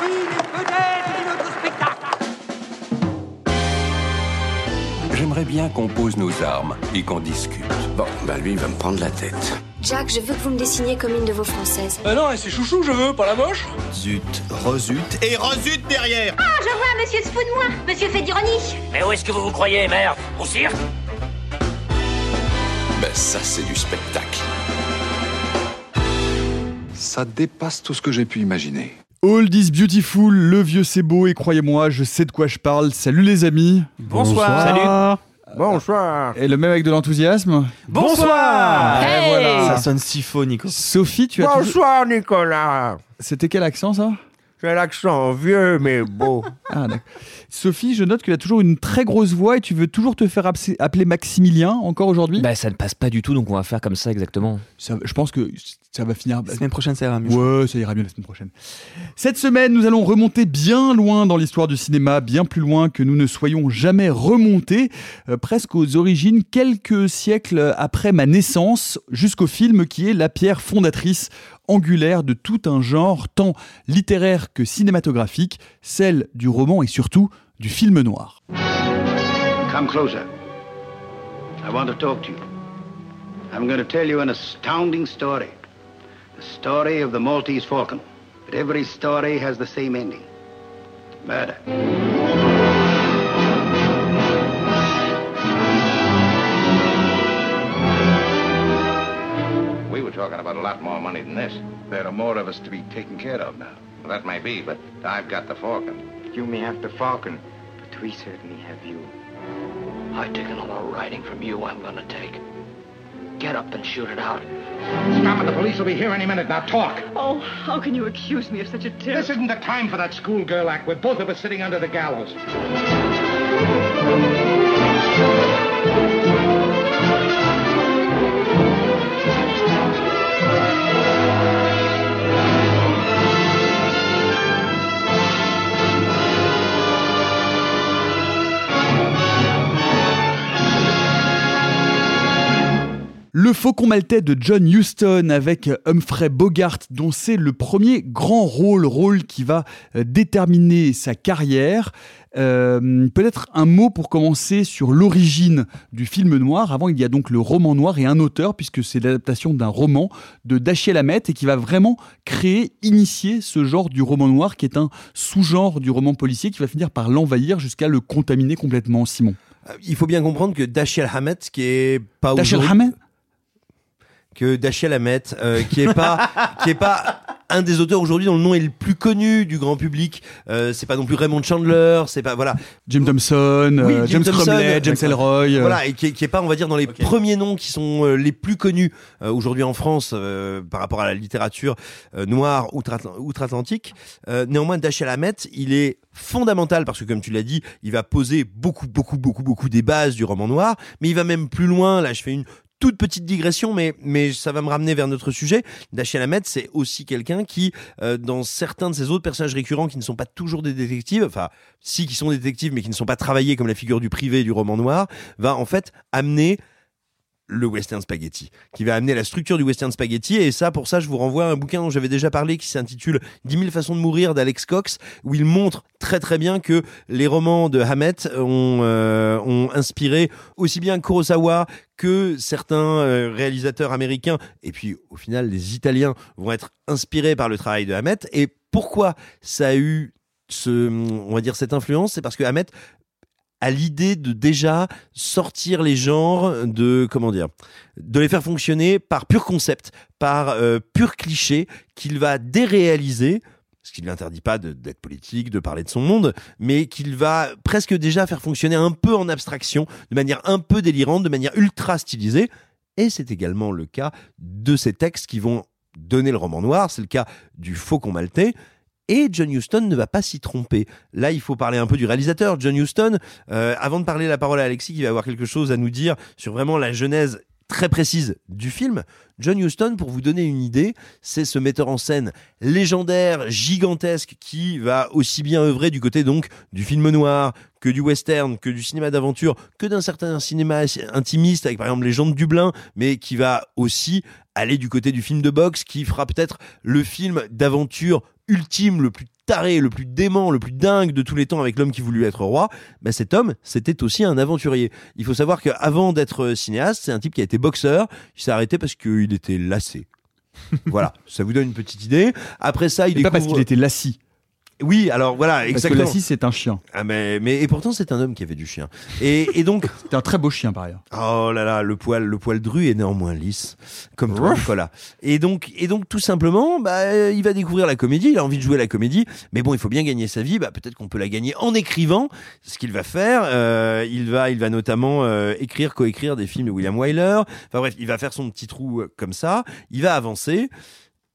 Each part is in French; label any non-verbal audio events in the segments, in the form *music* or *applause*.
détruit les vedettes de notre spectacle. J'aimerais bien qu'on pose nos armes et qu'on discute. Bon, bah lui, il va me prendre la tête. Jack, je veux que vous me dessiniez comme une de vos françaises. Ah non, c'est chouchou, je veux, pas la moche. Zut, rezut et rezut derrière Ah, je vois, monsieur se fout de moi. Monsieur fait d'ironie. Mais où est-ce que vous vous croyez, merde Au cirque? Ben ça, c'est du spectacle. Ça dépasse tout ce que j'ai pu imaginer. All is beautiful, le vieux c'est beau et croyez-moi, je sais de quoi je parle. Salut les amis. Bonsoir. Salut. Bonsoir. Et le même avec de l'enthousiasme. Bonsoir. Et voilà. Ça sonne si faux, Nico. Sophie, tu as toujours- Bonsoir, Nicolas. C'était quel accent ça? J'ai l'accent vieux mais beau. Ah. Sophie, je note que tu as toujours une très grosse voix et tu veux toujours te faire appeler- appeler Maximilien encore aujourd'hui? Bah, ça ne passe pas du tout, donc on va faire comme ça exactement. Ça- Je pense que ça va finir. La semaine prochaine, ça ira mieux. Ouais, ça ira mieux la semaine prochaine. Cette semaine, nous allons remonter bien loin dans l'histoire du cinéma, bien plus loin que nous ne soyons jamais remontés, euh, presque aux origines, quelques siècles après ma naissance, jusqu'au film qui est la pierre fondatrice angulaire de tout un genre, tant littéraire que cinématographique, celle du roman et surtout du film noir. Come closer. I want to talk to you. I'm going to tell you an astounding story. The story of the Maltese Falcon. But every story has the same ending. Murder. Talking about a lot more money than this. There are more of us to be taken care of now. Well, that may be, but I've got the Falcon. You may have the Falcon, but we certainly have you. I've taken all the writing from you I'm gonna take. Get up and shoot it out. Stop it, the police will be here any minute. Now talk. Oh, how can you accuse me of such a terrible... This isn't the time for that schoolgirl act. We're both of us sitting under the gallows. Le Faucon maltais de John Huston avec Humphrey Bogart, dont c'est le premier grand rôle, rôle qui va euh, déterminer sa carrière. Euh, Peut-être un mot pour commencer sur l'origine du film noir. Avant, il y a donc le roman noir et un auteur, puisque c'est l'adaptation d'un roman de Dashiell Hammett et qui va vraiment créer, initier ce genre du roman noir, qui est un sous-genre du roman policier qui va finir par l'envahir jusqu'à le contaminer complètement. Simon. Euh, Il faut bien comprendre que Dashiell Hammett, qui est pas Dashiell Hammett? Que Dashiell Hammett, euh, qui est pas, qui est pas un des auteurs aujourd'hui dont le nom est le plus connu du grand public. Euh, c'est pas non plus Raymond Chandler, c'est pas voilà. Jim Thompson, euh, James Thompson, Cromley, James. Ellroy. euh, Voilà, et qui est, qui est pas, on va dire, dans les premiers noms qui sont euh, les plus connus euh, aujourd'hui en France euh, par rapport à la littérature euh, noire outre-Atl- outre-Atlantique. Euh, néanmoins, Dashiell Hammett, il est fondamental parce que, comme tu l'as dit, il va poser beaucoup, beaucoup, beaucoup, beaucoup des bases du roman noir, mais il va même plus loin. Là, je fais une toute petite digression, mais, mais ça va me ramener vers notre sujet. Dashiell Hammett, c'est aussi quelqu'un qui, euh, dans certains de ses autres personnages récurrents qui ne sont pas toujours des détectives, enfin, si qui sont détectives, mais qui ne sont pas travaillés comme la figure du privé du roman noir, va en fait amener le western spaghetti, qui va amener la structure du western spaghetti. Et ça, pour ça, je vous renvoie à un bouquin dont j'avais déjà parlé qui s'intitule 10 000 façons de mourir d'Alex Cox, où il montre très très bien que les romans de Hammett ont, euh, inspiré aussi bien Kurosawa que certains euh, réalisateurs américains, et puis au final les Italiens vont être inspirés par le travail de Hammett. Et pourquoi ça a eu ce, on va dire cette influence, c'est parce que Hammett à l'idée de déjà sortir les genres de comment dire de les faire fonctionner par pur concept par euh, pur cliché qu'il va déréaliser ce qui ne lui interdit pas d'être politique, de parler de son monde, mais qu'il va presque déjà faire fonctionner un peu en abstraction, de manière un peu délirante, de manière ultra stylisée. Et c'est également le cas de ces textes qui vont donner le roman noir. C'est le cas du Faucon maltais. Et John Huston ne va pas s'y tromper. Là, il faut parler un peu du réalisateur. John Huston, euh, avant de parler la parole à Alexis, qui va avoir quelque chose à nous dire sur vraiment la genèse très précise du film. John Huston, pour vous donner une idée, c'est ce metteur en scène légendaire, gigantesque, qui va aussi bien œuvrer du côté donc du film noir, que du western, que du cinéma d'aventure, que d'un certain cinéma intimiste, avec par exemple Les gens de Dublin, mais qui va aussi aller du côté du film de boxe, qui fera peut-être le film d'aventure ultime, le plus taré, le plus dément, le plus dingue de tous les temps avec l'homme qui voulut être roi, bah cet homme, c'était aussi un aventurier. Il faut savoir qu'avant d'être cinéaste, c'est un type qui a été boxeur. Il s'est arrêté parce qu'il était lassé. *laughs* voilà, ça vous donne une petite idée. Après ça, il pas parce qu'il était lassi. Oui, alors voilà, Parce que exactement. c'est un chien. Ah mais, mais et pourtant c'est un homme qui avait du chien. Et, et donc *laughs* C'était un très beau chien par ailleurs. oh là là le poil le poil dru est néanmoins lisse comme toi Nicolas. Et donc et donc tout simplement bah il va découvrir la comédie, il a envie de jouer la comédie, mais bon il faut bien gagner sa vie, bah peut-être qu'on peut la gagner en écrivant. Ce qu'il va faire, euh, il va il va notamment euh, écrire coécrire des films de William Wyler. Enfin bref, il va faire son petit trou euh, comme ça, il va avancer.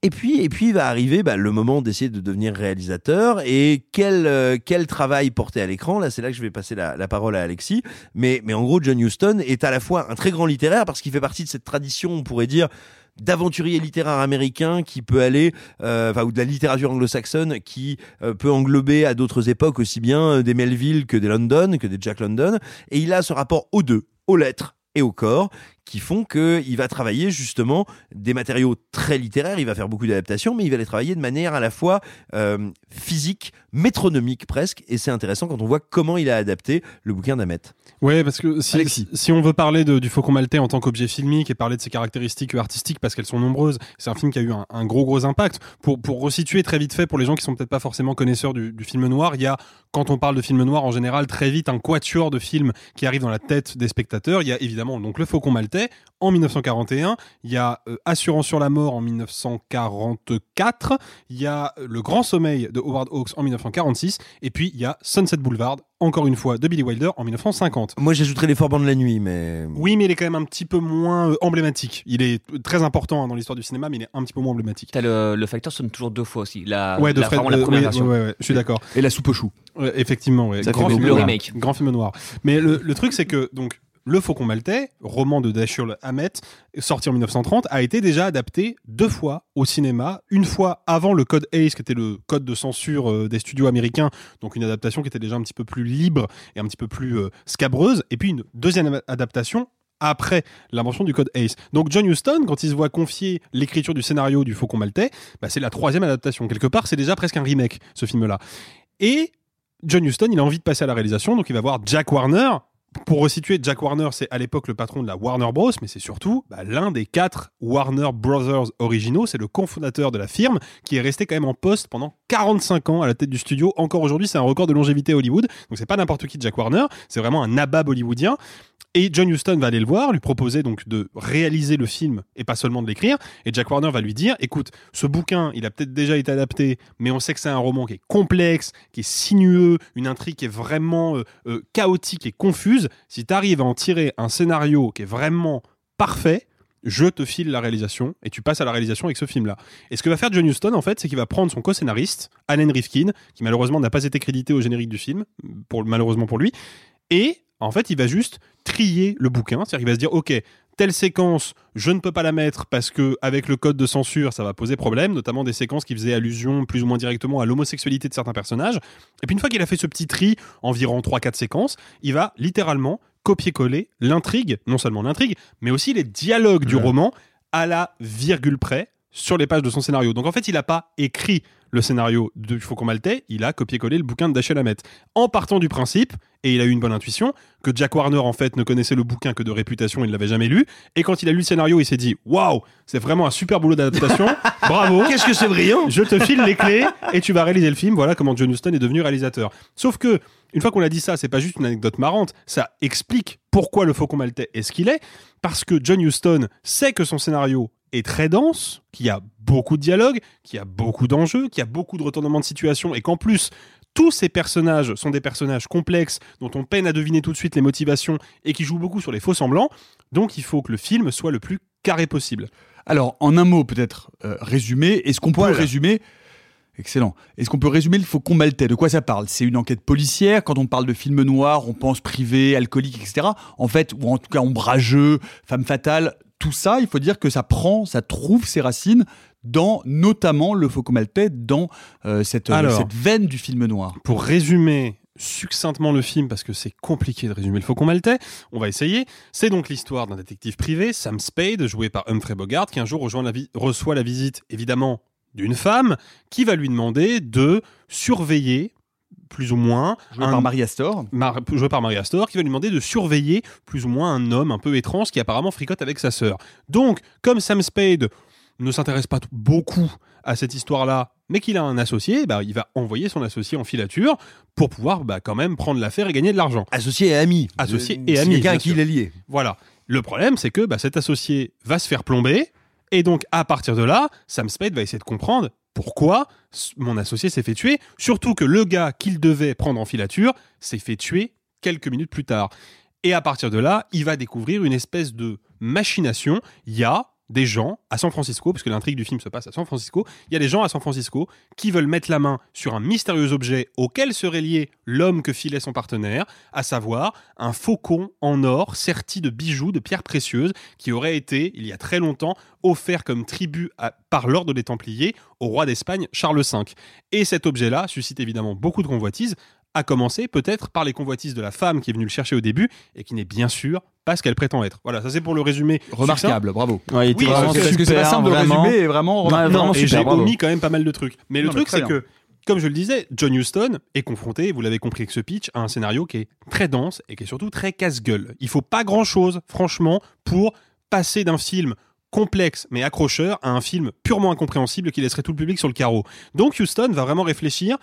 Et puis, et puis va arriver bah, le moment d'essayer de devenir réalisateur. Et quel, euh, quel travail porter à l'écran? Là, c'est là que je vais passer la, la parole à Alexis. Mais, mais en gros, John Huston est à la fois un très grand littéraire parce qu'il fait partie de cette tradition, on pourrait dire, d'aventurier littéraire américain qui peut aller, euh, ou de la littérature anglo-saxonne qui euh, peut englober à d'autres époques aussi bien des Melville que des London, que des Jack London. Et il a ce rapport aux deux, aux lettres et au corps, qui font qu'il va travailler justement des matériaux très littéraires, il va faire beaucoup d'adaptations, mais il va les travailler de manière à la fois euh, physique, métronomique presque, et c'est intéressant quand on voit comment il a adapté le bouquin d'Amet. Ouais, parce que si, Alexis. si on veut parler de- du Faucon Maltais en tant qu'objet filmique et parler de ses caractéristiques artistiques parce qu'elles sont nombreuses, c'est un film qui a eu un, un gros gros impact. Pour, pour resituer très vite fait pour les gens qui sont peut-être pas forcément connaisseurs du, du film noir, il y a, quand on parle de film noir en général, très vite un quatuor de films qui arrive dans la tête des spectateurs. Il y a évidemment donc Le Faucon Maltais en 1941, il y a euh, Assurance sur la mort en 1944, il y a euh, Le Grand Sommeil de Howard Hawks en 1946, et puis il y a Sunset Boulevard, encore une fois, de Billy Wilder en 1950. Moi j'ajouterais Les Forbans de la nuit, mais... Oui, mais il est quand même un petit peu moins euh, emblématique. Il est très important hein, dans l'histoire du cinéma, mais il est un petit peu moins emblématique. T'as le, le facteur sonne toujours deux fois aussi. La, ouais, de la, Fred, vraiment la euh, première oui, version. ouais, ouais, je suis d'accord. Et la soupe choux. Ouais, effectivement, ouais. Ça grand, fait film le noir. remake. grand film noir. Mais le, le truc, c'est que donc le Faucon Maltais, roman de Dashiell Hammett, sorti en 1930, a été déjà adapté deux fois au cinéma. Une fois avant le code ACE, qui était le code de censure euh, des studios américains, donc une adaptation qui était déjà un petit peu plus libre et un petit peu plus euh, scabreuse. Et puis une deuxième adaptation après l'invention du code ACE. Donc John Huston, quand il se voit confier l'écriture du scénario du Faucon Maltais, bah, c'est la troisième adaptation. Quelque part, c'est déjà presque un remake, ce film-là. Et John Huston, il a envie de passer à la réalisation, donc il va voir Jack Warner. Pour resituer, Jack Warner, c'est à l'époque le patron de la Warner Bros, mais c'est surtout bah, l'un des quatre Warner Brothers originaux. C'est le cofondateur de la firme qui est resté quand même en poste pendant 45 ans à la tête du studio. Encore aujourd'hui, c'est un record de longévité Hollywood. Donc c'est pas n'importe qui Jack Warner, c'est vraiment un nabab hollywoodien. Et John Huston va aller le voir, lui proposer donc de réaliser le film et pas seulement de l'écrire. Et Jack Warner va lui dire, écoute, ce bouquin, il a peut-être déjà été adapté, mais on sait que c'est un roman qui est complexe, qui est sinueux, une intrigue qui est vraiment euh, euh, chaotique et confuse. Si tu arrives à en tirer un scénario qui est vraiment parfait, je te file la réalisation et tu passes à la réalisation avec ce film-là. Et ce que va faire John Huston, en fait, c'est qu'il va prendre son co-scénariste, Alan Rifkin, qui malheureusement n'a pas été crédité au générique du film, pour, malheureusement pour lui, et en fait, il va juste trier le bouquin, c'est-à-dire qu'il va se dire, ok, telle séquence, je ne peux pas la mettre parce que avec le code de censure, ça va poser problème, notamment des séquences qui faisaient allusion plus ou moins directement à l'homosexualité de certains personnages. Et puis une fois qu'il a fait ce petit tri, environ 3-4 séquences, il va littéralement copier-coller l'intrigue, non seulement l'intrigue, mais aussi les dialogues du roman à la virgule près sur les pages de son scénario. Donc en fait, il n'a pas écrit le scénario du Faucon Maltais, il a copié-collé le bouquin de Dashiell Hammett. En partant du principe, et il a eu une bonne intuition, que Jack Warner en fait ne connaissait le bouquin que de réputation, il ne l'avait jamais lu, et quand il a lu le scénario, il s'est dit waouh, c'est vraiment un super boulot d'adaptation, *laughs* bravo. Qu'est-ce que c'est brillant Je te file les clés et tu vas réaliser le film. Voilà comment John Huston est devenu réalisateur. Sauf que une fois qu'on a dit ça, c'est pas juste une anecdote marrante, ça explique pourquoi le Faucon Maltais est ce qu'il est, parce que John Huston sait que son scénario est très dense, qu'il y a beaucoup de dialogues, qu'il y a beaucoup d'enjeux, qu'il y a beaucoup de retournements de situation, et qu'en plus, tous ces personnages sont des personnages complexes dont on peine à deviner tout de suite les motivations et qui jouent beaucoup sur les faux semblants. Donc il faut que le film soit le plus carré possible. Alors, en un mot, peut-être euh, résumé, est-ce qu'on peut Voilà. résumer? Excellent. Est-ce qu'on peut résumer le Faucon Maltais? De quoi ça parle? C'est une enquête policière? Quand on parle de film noir, on pense privé, alcoolique, etc. En fait, ou en tout cas ombrageux, femme fatale, tout ça, il faut dire que ça prend, ça trouve ses racines dans notamment le Faucon Maltais, dans euh, cette, euh, Alors. cette veine du film noir. Pour résumer succinctement le film, parce que c'est compliqué de résumer le Faucon Maltais, on va essayer. C'est donc l'histoire d'un détective privé, Sam Spade, joué par Humphrey Bogart, qui un jour rejoint la vi- reçoit la visite, évidemment, d'une femme qui va lui demander de surveiller plus ou moins Joué par Marie Astor. Mar- joué par Marie Astor, qui va lui demander de surveiller plus ou moins un homme un peu étrange qui apparemment fricote avec sa sœur. Donc, comme Sam Spade ne s'intéresse pas beaucoup à cette histoire-là, mais qu'il a un associé, bah, il va envoyer son associé en filature pour pouvoir bah, quand même prendre l'affaire et gagner de l'argent. Associé et ami. Associé Euh, et c'est ami. quelqu'un à qui il est lié. Voilà. Le problème, c'est que bah, cet associé va se faire plomber, et donc à partir de là, Sam Spade va essayer de comprendre pourquoi mon associé s'est fait tuer, surtout que le gars qu'il devait prendre en filature s'est fait tuer quelques minutes plus tard. Et à partir de là, il va découvrir une espèce de machination. Il y a des gens à San Francisco, puisque l'intrigue du film se passe à San Francisco, il y a des gens à San Francisco qui veulent mettre la main sur un mystérieux objet auquel serait lié l'homme que filait son partenaire, à savoir un faucon en or serti de bijoux, de pierres précieuses, qui aurait été, il y a très longtemps, offert comme tribut par l'ordre des Templiers au roi d'Espagne Charles V. Et cet objet-là suscite évidemment beaucoup de convoitises, à commencer peut-être par les convoitises de la femme qui est venue le chercher au début et qui n'est bien sûr pas ce qu'elle prétend être. Voilà, ça c'est pour le résumé. Remarquable, bravo. Ouais, Oui, vraiment que- parce que c'est pas super, simple de résumer et vraiment remarquable. vraiment Non, et super, j'ai bravo. omis quand même pas mal de trucs. Mais le Non, truc, c'est que, comme je le disais, John Huston est confronté, vous l'avez compris avec ce pitch, à un scénario qui est très dense et qui est surtout très casse-gueule. Il faut pas grand-chose, franchement, pour passer d'un film complexe mais accrocheur à un film purement incompréhensible qui laisserait tout le public sur le carreau. Donc Houston va vraiment réfléchir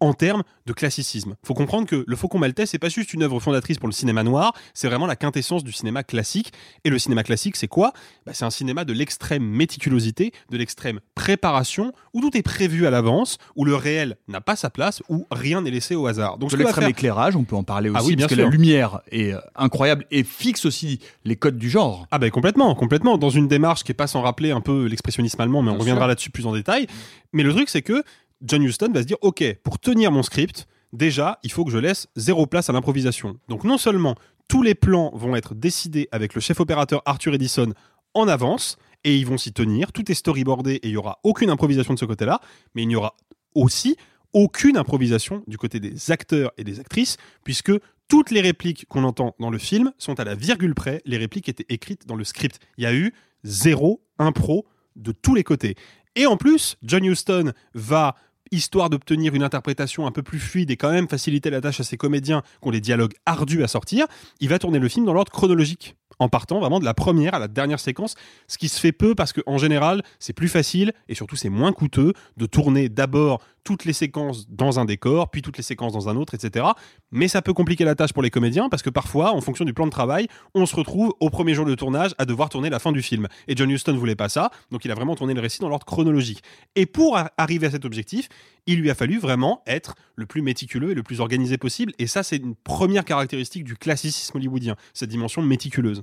en termes de classicisme. Faut comprendre que Le Faucon Maltais, c'est pas juste une œuvre fondatrice pour le cinéma noir, c'est vraiment la quintessence du cinéma classique. Et le cinéma classique, c'est quoi? Bah, C'est un cinéma de l'extrême méticulosité, de l'extrême préparation, où tout est prévu à l'avance, où le réel n'a pas sa place, où rien n'est laissé au hasard. Donc de l'extrême faire- éclairage, on peut en parler aussi, Ah oui, bien parce que la lumière est euh, incroyable et fixe aussi les codes du genre. Ah ben complètement, complètement. Dans une démarche qui est pas sans rappeler un peu l'expressionnisme allemand, mais on Bien reviendra là-dessus plus en détail. Mais le truc c'est que John Huston va se dire, ok, pour tenir mon script, déjà, il faut que je laisse zéro place à l'improvisation. Donc non seulement tous les plans vont être décidés avec le chef opérateur Arthur Edison en avance, et ils vont s'y tenir, tout est storyboardé et il y aura aucune improvisation de ce côté-là, mais il n'y aura aussi aucune improvisation du côté des acteurs et des actrices, puisque toutes les répliques qu'on entend dans le film sont à la virgule près les répliques étaient écrites dans le script. Il y a eu zéro impro de tous les côtés. Et en plus, John Huston va, histoire d'obtenir une interprétation un peu plus fluide et quand même faciliter la tâche à ses comédiens qui ont des dialogues ardus à sortir, il va tourner le film dans l'ordre chronologique. En partant vraiment de la première à la dernière séquence, ce qui se fait peu parce qu'en général, c'est plus facile et surtout c'est moins coûteux de tourner d'abord toutes les séquences dans un décor, puis toutes les séquences dans un autre, etc. Mais ça peut compliquer la tâche pour les comédiens parce que parfois, en fonction du plan de travail, on se retrouve au premier jour de tournage à devoir tourner la fin du film. Et John Huston voulait pas ça, donc il a vraiment tourné le récit dans l'ordre chronologique. Et pour arriver à cet objectif, il lui a fallu vraiment être le plus méticuleux et le plus organisé possible. Et ça, c'est une première caractéristique du classicisme hollywoodien, cette dimension méticuleuse.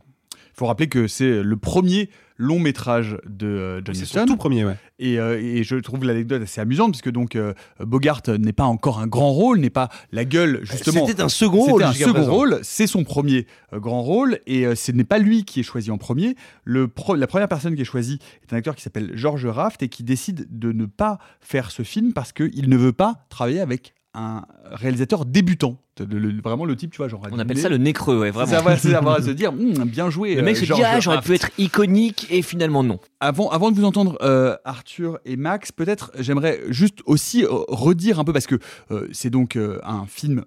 Il faut rappeler que c'est le premier long métrage de euh, John C'est son tout premier, ouais. Et, euh, et je trouve l'anecdote assez amusante puisque donc euh, Bogart n'est pas encore un grand rôle, n'est pas la gueule justement. C'était un second rôle un second présent. rôle. C'est son premier euh, grand rôle et ce n'est pas lui qui est choisi en premier. Le pro- la première personne qui est choisie est un acteur qui s'appelle George Raft et qui décide de ne pas faire ce film parce qu'il ne veut pas travailler avec un réalisateur débutant. Le- le- vraiment le type, tu vois, genre. On appelle ça le nez creux, ouais, vraiment. C'est avoir, c'est avoir à se dire, Hum, *laughs* bien joué. Le mec euh, se dit, George ah, j'aurais pu être iconique et finalement non. Avant, avant de vous entendre, euh, Arthur et Max, peut-être j'aimerais juste aussi euh, redire un peu, parce que euh, c'est donc euh, un film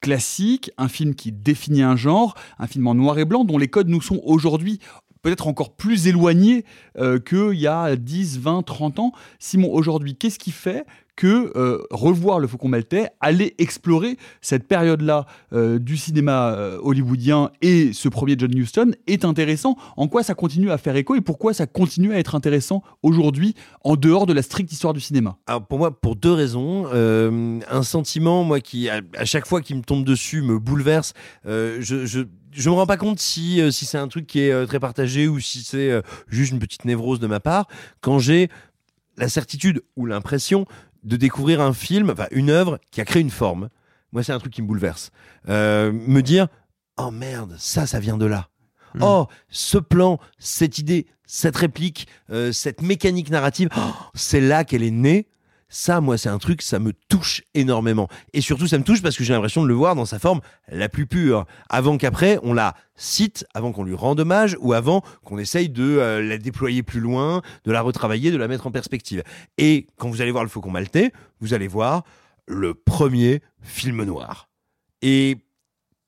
classique, un film qui définit un genre, un film en noir et blanc, dont les codes nous sont aujourd'hui peut-être encore plus éloignés euh, qu'il y a 10, 20, 30 ans. Simon, aujourd'hui, qu'est-ce qui fait que euh, revoir le Faucon Maltais, aller explorer cette période-là euh, du cinéma euh, hollywoodien et ce premier John Huston est intéressant En quoi ça continue à faire écho et pourquoi ça continue à être intéressant aujourd'hui en dehors de la stricte histoire du cinéma? Alors pour moi, pour deux raisons. Un sentiment, moi, qui à, chaque fois qui me tombe dessus me bouleverse. Je, je je me rends pas compte si si c'est un truc qui est très partagé ou si c'est juste une petite névrose de ma part. Quand j'ai la certitude ou l'impression de découvrir un film, enfin une œuvre qui a créé une forme. Moi, c'est un truc qui me bouleverse. Euh, me dire, oh merde, ça, ça vient de là. Oh, ce plan, cette idée, cette réplique, euh, cette mécanique narrative, oh, c'est là qu'elle est née. Ça, moi, c'est un truc, ça me touche énormément. Et surtout, ça me touche parce que j'ai l'impression de le voir dans sa forme la plus pure. Avant qu'après, on la cite, avant qu'on lui rende hommage, ou avant qu'on essaye de euh, la déployer plus loin, de la retravailler, de la mettre en perspective. Et quand vous allez voir le Faucon Maltais, vous allez voir le premier film noir. Et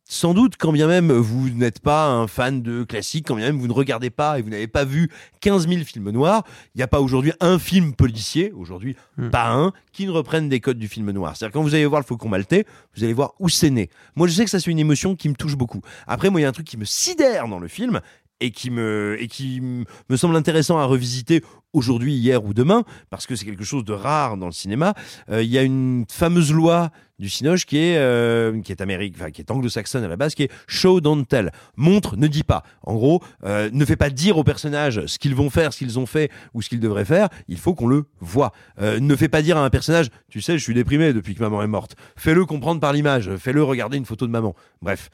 sans doute, quand bien même vous n'êtes pas un fan de classique, quand bien même vous ne regardez pas et vous n'avez pas vu 15 000 films noirs, il n'y a pas aujourd'hui un film policier, aujourd'hui pas un, qui ne reprenne des codes du film noir. C'est-à-dire quand vous allez voir le Faucon Maltais, vous allez voir où c'est né. Moi, je sais que ça c'est une émotion qui me touche beaucoup. Après, moi, il y a un truc qui me sidère dans le film et qui me et qui me semble intéressant à revisiter aujourd'hui, hier ou demain, parce que c'est quelque chose de rare dans le cinéma. Euh, Il y a une fameuse loi du Cinoche qui est euh, qui est amérique, enfin qui est anglo-saxonne à la base, qui est show don't tell, montre ne dis pas. En gros, euh, ne fais pas dire aux personnages ce qu'ils vont faire, ce qu'ils ont fait ou ce qu'ils devraient faire. Il faut qu'on le voit. Euh, ne fais pas dire à un personnage, tu sais, je suis déprimé depuis que maman est morte. Fais-le comprendre par l'image. Fais-le regarder une photo de maman. Bref.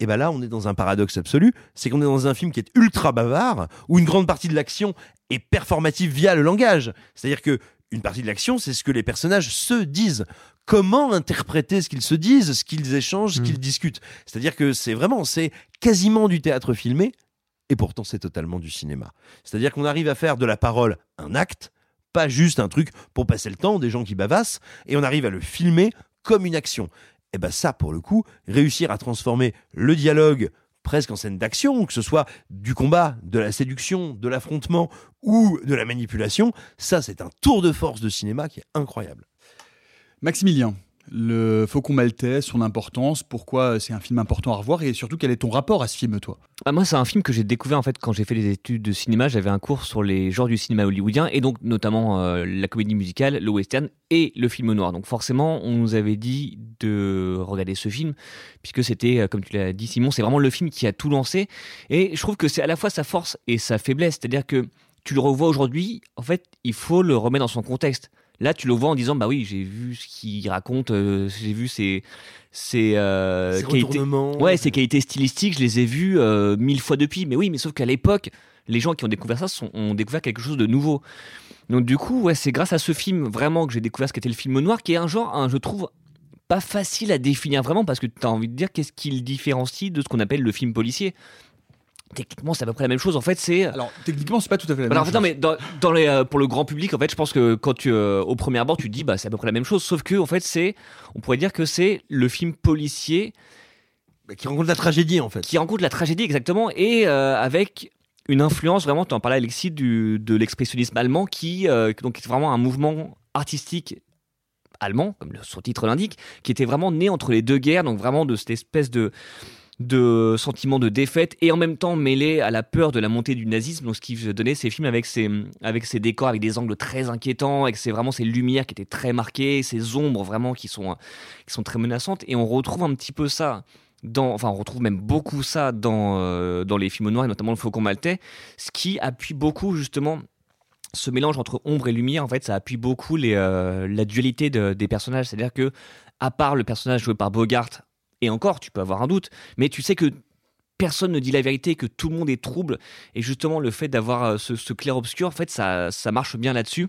Et ben là, on est dans un paradoxe absolu, c'est qu'on est dans un film qui est ultra bavard, où une grande partie de l'action est performative via le langage. C'est-à-dire que une partie de l'action, c'est ce que les personnages se disent. Comment interpréter ce qu'ils se disent, ce qu'ils échangent, ce qu'ils discutent? C'est-à-dire que c'est vraiment, c'est quasiment du théâtre filmé, et pourtant c'est totalement du cinéma. C'est-à-dire qu'on arrive à faire de la parole un acte, pas juste un truc pour passer le temps, des gens qui bavassent, et on arrive à le filmer comme une action. Et ben ça, pour le coup, réussir à transformer le dialogue presque en scène d'action, que ce soit du combat, de la séduction, de l'affrontement ou de la manipulation, ça c'est un tour de force de cinéma qui est incroyable. Maximilien, le Faucon Maltais, son importance, pourquoi c'est un film important à revoir et surtout quel est ton rapport à ce film, toi? Ah, moi, c'est un film que j'ai découvert en fait quand j'ai fait des études de cinéma. J'avais un cours sur les genres du cinéma hollywoodien et donc notamment euh, la comédie musicale, le western et le film noir. Donc forcément, on nous avait dit de regarder ce film puisque c'était, euh, comme tu l'as dit, Simon, c'est vraiment le film qui a tout lancé. Et je trouve que c'est à la fois sa force et sa faiblesse. C'est-à-dire que tu le revois aujourd'hui, en fait, il faut le remettre dans son contexte. Là, tu le vois en disant, bah oui, j'ai vu ce qu'il raconte, euh, j'ai vu ses, ses, euh, Ses qualités, ouais, ses qualités stylistiques, je les ai vues euh, mille fois depuis. Mais oui, mais sauf qu'à l'époque, les gens qui ont découvert ça sont- ont découvert quelque chose de nouveau. Donc du coup, ouais, c'est grâce à ce film vraiment que j'ai découvert ce qu'était le film noir, qui est un genre, un, je trouve, pas facile à définir vraiment parce que tu as envie de dire qu'est-ce qui le différencie de ce qu'on appelle le film policier. Techniquement, c'est à peu près la même chose. En fait, c'est. Alors, techniquement, c'est pas tout à fait la Alors, même en fait, non, chose. mais dans, dans les, euh, pour le grand public, en fait, je pense que quand tu, euh, au premier abord, tu te dis, bah, c'est à peu près la même chose. Sauf que, en fait, c'est, on pourrait dire que c'est le film policier Bah, qui rencontre la tragédie en fait. qui rencontre la tragédie exactement et euh, avec une influence vraiment, tu en parlais Alexis, du, de l'expressionnisme allemand qui donc est vraiment un mouvement artistique allemand, comme le sous-titre l'indique, qui était vraiment né entre les deux guerres, donc vraiment de cette espèce de de sentiment de défaite et en même temps mêlé à la peur de la montée du nazisme donc ce qui donnait ces films avec ces avec décors avec des angles très inquiétants avec vraiment ces lumières qui étaient très marquées ces ombres vraiment qui sont qui sont très menaçantes et on retrouve un petit peu ça dans, enfin, on retrouve même beaucoup ça dans, euh, dans les films noirs, et notamment le Faucon Maltais, ce qui appuie beaucoup justement ce mélange entre ombre et lumière. En fait, ça appuie beaucoup les, euh, la dualité de- des personnages. C'est-à-dire que, à part le personnage joué par Bogart, et encore, tu peux avoir un doute, mais tu sais que personne ne dit la vérité, que tout le monde est trouble, et justement le fait d'avoir euh, ce, clair-obscur, en fait, ça, marche bien là-dessus.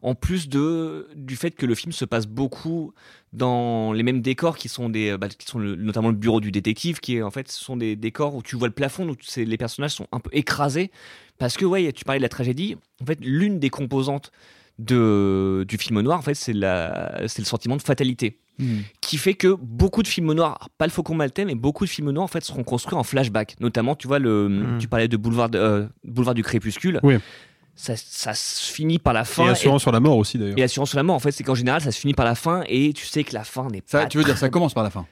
En plus de, du fait que le film se passe beaucoup dans les mêmes décors qui sont des, bah, qui sont notamment le bureau du détective, qui en fait, sont des décors où tu vois le plafond, c'est- les personnages sont un peu écrasés, parce que ouais, tu parlais de la tragédie. En fait, l'une des composantes de, du film noir, en fait, c'est le sentiment de fatalité Hmm. qui fait que beaucoup de films noirs, pas le Faucon Maltais, mais beaucoup de films noirs en fait seront construits en flashback. Notamment, tu vois, le, Mm. tu parlais de Boulevard, euh, Boulevard du Crépuscule. Oui. Ça, ça se finit par la fin. Et Assurance sur la mort aussi d'ailleurs. Et assurance sur la mort, en fait, c'est qu'en général, ça se finit par la fin et tu sais que la fin n'est Ça, pas. tu veux dire, ça commence par la fin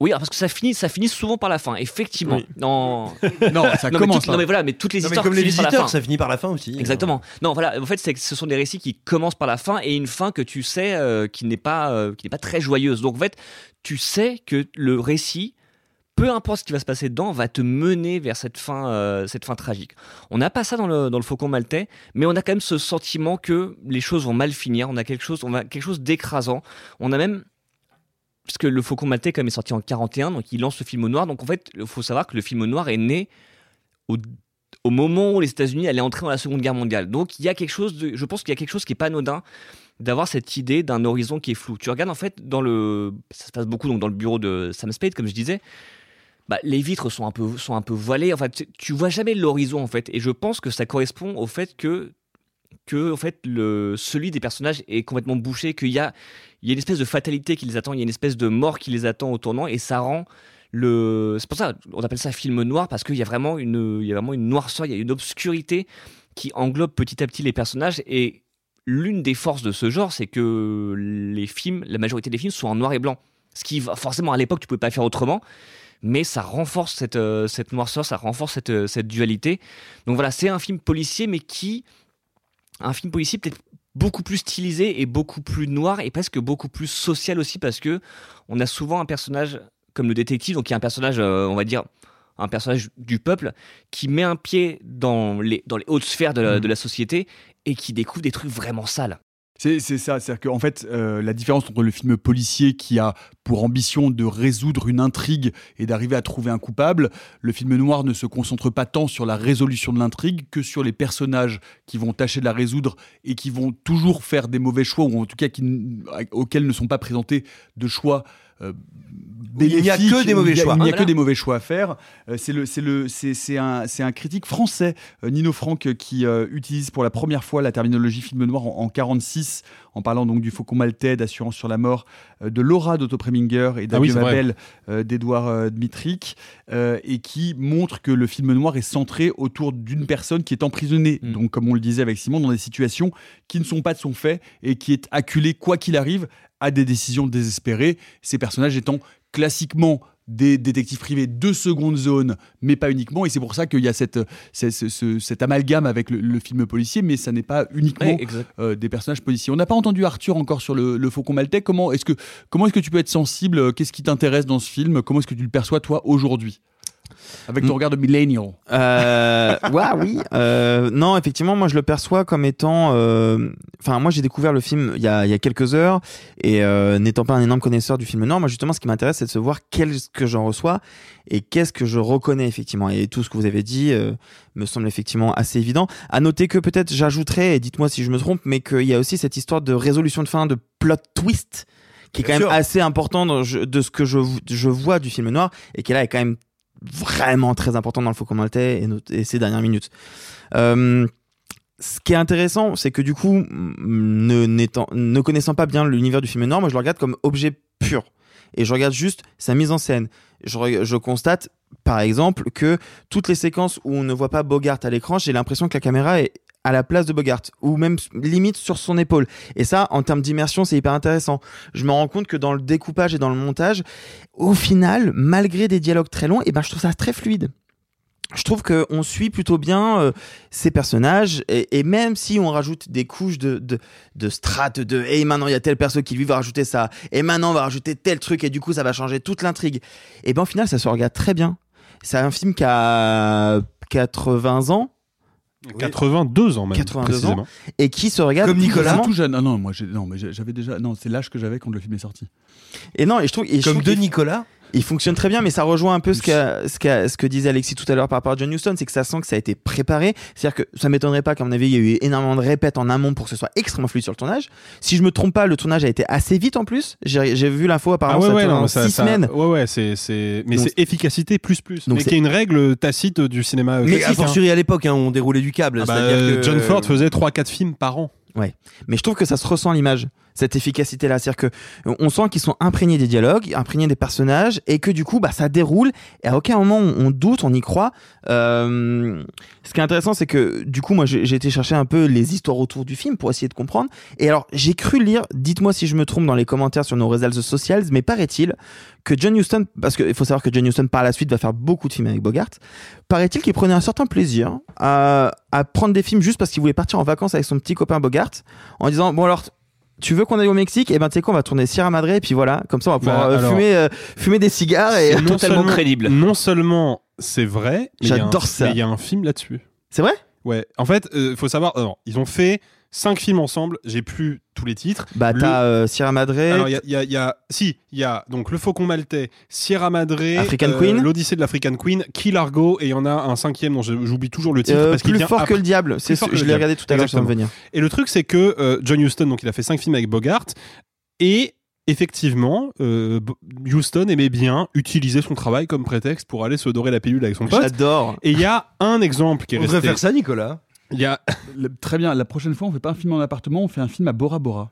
Oui, alors parce que ça finit, ça finit souvent par la fin, effectivement. Oui. Non, *laughs* Non, ça *laughs* commence par- non, mais voilà, mais toutes les Non, histoires comme les finissent par la visiteurs, fin. ça finit par la fin aussi. Exactement. Non, voilà. En fait, c'est que ce sont des récits qui commencent par la fin et une fin que tu sais euh, qui n'est pas euh, qui n'est pas très joyeuse. Donc en fait, tu sais que le récit, peu importe ce qui va se passer dedans, va te mener vers cette fin euh, cette fin tragique. On n'a pas ça dans le dans le Faucon Maltais, mais on a quand même ce sentiment que les choses vont mal finir. On a quelque chose, on a quelque chose d'écrasant. On a même parce que le Faucon Maltais quand est sorti en 41, donc il lance le film au noir. Donc en fait, il faut savoir que le film au noir est né au, moment où les États-Unis allaient entrer dans la Seconde Guerre mondiale. Donc il y a quelque chose je pense qu'il y a quelque chose qui est pas anodin d'avoir cette idée d'un horizon qui est flou. Tu regardes en fait dans le, ça se passe beaucoup donc dans le bureau de Sam Spade, comme je disais. Bah, les vitres sont un peu sont un peu voilées. En fait, tu, tu vois jamais l'horizon en fait. Et je pense que ça correspond au fait que que en fait le celui des personnages est complètement bouché, qu'il y a il y a une espèce de fatalité qui les attend, il y a une espèce de mort qui les attend au tournant, et ça rend le c'est pour ça on appelle ça film noir parce qu'il y a vraiment une il y a vraiment une noirceur, il y a une obscurité qui englobe petit à petit les personnages et l'une des forces de ce genre, c'est que les films, la majorité des films sont en noir et blanc. Ce qui, forcément, à l'époque, tu pouvais pas faire autrement. Mais ça renforce cette, euh, cette noirceur, ça renforce cette, euh, cette dualité. Donc voilà, c'est un film policier, mais qui. Un film policier peut-être beaucoup plus stylisé et beaucoup plus noir et presque beaucoup plus social aussi parce que on a souvent un personnage comme le détective, donc qui est un personnage, euh, on va dire, un personnage du peuple qui met un pied dans les, dans les hautes sphères de la, de la société et qui découvre des trucs vraiment sales. C'est ça, c'est-à-dire qu'en fait, euh, la différence entre le film policier qui a pour ambition de résoudre une intrigue et d'arriver à trouver un coupable, le film noir ne se concentre pas tant sur la résolution de l'intrigue que sur les personnages qui vont tâcher de la résoudre et qui vont toujours faire des mauvais choix, ou en tout cas auxquels ne sont pas présentés de choix. Euh, Il n'y a que des mauvais choix. Il n'y a Ah, que voilà. des mauvais choix à faire. Euh, c'est le, c'est le, c'est, c'est un, c'est un critique français, euh, Nino Franck, qui euh, utilise pour la première fois la terminologie film noir en, en 46, en parlant donc du Faucon Maltais, d'Assurance sur la mort, euh, de Laura d'Otto Preminger et Ah oui, d'Adieu euh, d'Edouard euh, Dmitrik, euh, et qui montre que le film noir est centré autour d'une personne qui est emprisonnée, Mm. donc comme on le disait avec Simon, dans des situations qui ne sont pas de son fait et qui est acculé, quoi qu'il arrive, à des décisions désespérées, ces personnages étant classiquement des détectives privés de seconde zone, mais pas uniquement. Et c'est pour ça qu'il y a cette, ce- ce- ce- cet amalgame avec le, le film policier, mais ça n'est pas uniquement euh, des personnages policiers. On n'a pas entendu Arthur encore sur le, le Faucon Maltais. Comment est-ce que, comment est-ce que tu peux être sensible? Qu'est-ce qui t'intéresse dans ce film? Comment est-ce que tu le perçois, toi, aujourd'hui? Avec ton Mm. regard de millennial. Euh, ouais, oui. Euh, non, effectivement, moi je le perçois comme étant. euh, Enfin, moi j'ai découvert le film il y a, il y a quelques heures et euh, n'étant pas un énorme connaisseur du film noir, moi justement ce qui m'intéresse c'est de se voir qu'est-ce que j'en reçois et qu'est-ce que je reconnais effectivement. Et tout ce que vous avez dit me semble effectivement assez évident. À noter que peut-être j'ajouterais, et dites-moi si je me trompe, mais qu'il y a aussi cette histoire de résolution de fin, de plot twist qui est Bien quand même assez important de ce que je, je vois du film noir et qui là est quand même vraiment très important dans le Faucon Maltais et, et ces dernières minutes. Euh, ce qui est intéressant, c'est que du coup, ne, connaissant pas bien l'univers du film noir, moi je le regarde comme objet pur. Et je regarde juste sa mise en scène. Je constate, par exemple, que toutes les séquences où on ne voit pas Bogart à l'écran, j'ai l'impression que la caméra est à la place de Bogart, ou même limite sur son épaule. Et ça, en termes d'immersion, c'est hyper intéressant. Je me rends compte que dans le découpage et dans le montage, au final, malgré des dialogues très longs, et ben, je trouve ça très fluide je trouve qu'on suit plutôt bien euh, ces personnages et, et même si on rajoute des couches de, de, de strates de et maintenant il y a tel perso qui lui va rajouter ça et maintenant on va rajouter tel truc et du coup ça va changer toute l'intrigue et ben au final ça se regarde très bien c'est un film qui a 80 ans 82 ans même. 82 précisément. ans et qui se regarde Comme Nicolas, tout jeune. Ah non, moi non, mais j'avais déjà. Non, c'est l'âge que j'avais quand le film est sorti. Et non, et je trouve. et je Comme trouve de Nicolas. Il fonctionne très bien, mais ça rejoint un peu ce, ce, que disait Alexis tout à l'heure par rapport à John Huston, c'est que ça sent que ça a été préparé. C'est-à-dire que ça m'étonnerait pas qu'à mon avis, il y a eu énormément de répètes en amont pour que ce soit extrêmement fluide sur le tournage. Si je me trompe pas, le tournage a été assez vite en plus. J'ai vu l'info Ah apparemment, ouais, ça ouais, tourne non, en ça, six ça- semaines. Ouais, ouais, c'est, c'est, mais c'est efficacité plus plus. Donc mais c'est- qui est une règle tacite du cinéma Mais classique. a fortiori à l'époque, hein, on déroulait du câble. Ah bah, euh, que- John Ford faisait 3-4 films par an. Ouais. Mais je trouve que ça se ressent à l'image, cette efficacité-là. C'est-à-dire que on sent qu'ils sont imprégnés des dialogues, imprégnés des personnages, et que du coup, bah, ça déroule. Et à aucun moment on, doute, on y croit. Euh, ce qui est intéressant, c'est que du coup, moi, j'ai j'ai été chercher un peu les histoires autour du film pour essayer de comprendre. Et alors, j'ai cru lire. Dites-moi si je me trompe dans les commentaires sur nos réseaux sociaux, mais paraît-il que John Huston, parce qu'il faut savoir que John Huston par la suite va faire beaucoup de films avec Bogart, paraît-il qu'il prenait un certain plaisir à, à prendre des films juste parce qu'il voulait partir en vacances avec son petit copain Bogart, en disant bon alors tu veux qu'on aille au Mexique? Et ben tu sais quoi, on va tourner Sierra Madre et puis voilà, comme ça on va pouvoir Bah, euh, alors- fumer, euh, fumer des cigares et non seulement- crédible. Non seulement c'est vrai, mais il y a un- J'adore ça. il y a un film là-dessus. C'est vrai? Ouais. En fait, il faut savoir, alors, ils ont fait cinq films ensemble. J'ai plus tous les titres. Bah, Le- t'as euh, Sierra Madre. Alors, il y a, il y a- il y a- si, il y a donc le Faucon Maltais, Sierra Madre, euh, African Queen. l'Odyssée de l'African Queen, Key Largo, et il y en a un cinquième dont j'oublie toujours le titre. Euh, parce plus vient fort que le diable. Plus C'est fort ce- que je l'ai regardé tout à l'heure, ça va me Exactement. venir. Et le truc, c'est que euh, John Huston, donc il a fait cinq films avec Bogart, et effectivement, euh, Houston aimait bien utiliser son travail comme prétexte pour aller se dorer la pilule avec son pote. J'adore. Et il y a un exemple qui est On resté. faire ça, Nicolas. Il y a, Le- très bien. La prochaine fois, on fait pas un film en appartement, on fait un film à Bora Bora.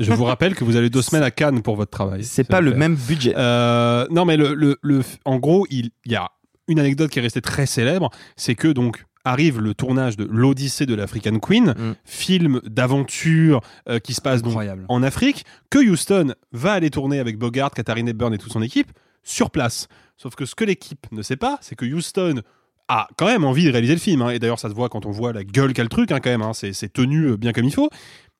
je vous rappelle que vous avez deux semaines à Cannes pour votre travail. C'est pas le même budget. Euh, non, mais le, le, le- en gros, il, y a une anecdote qui est restée très célèbre, c'est que donc arrive le tournage de l'Odyssée de l'African Queen, Mm. film d'aventure euh, qui se passe donc en Afrique, que Houston va aller tourner avec Bogart, Katharine Hepburn et toute son équipe sur place. Sauf que ce que l'équipe ne sait pas, c'est que Houston a quand même envie de réaliser le film. hein. Et d'ailleurs, ça se voit quand on voit la gueule qu'a le truc, hein, quand même. hein. C'est tenu euh, bien comme il faut.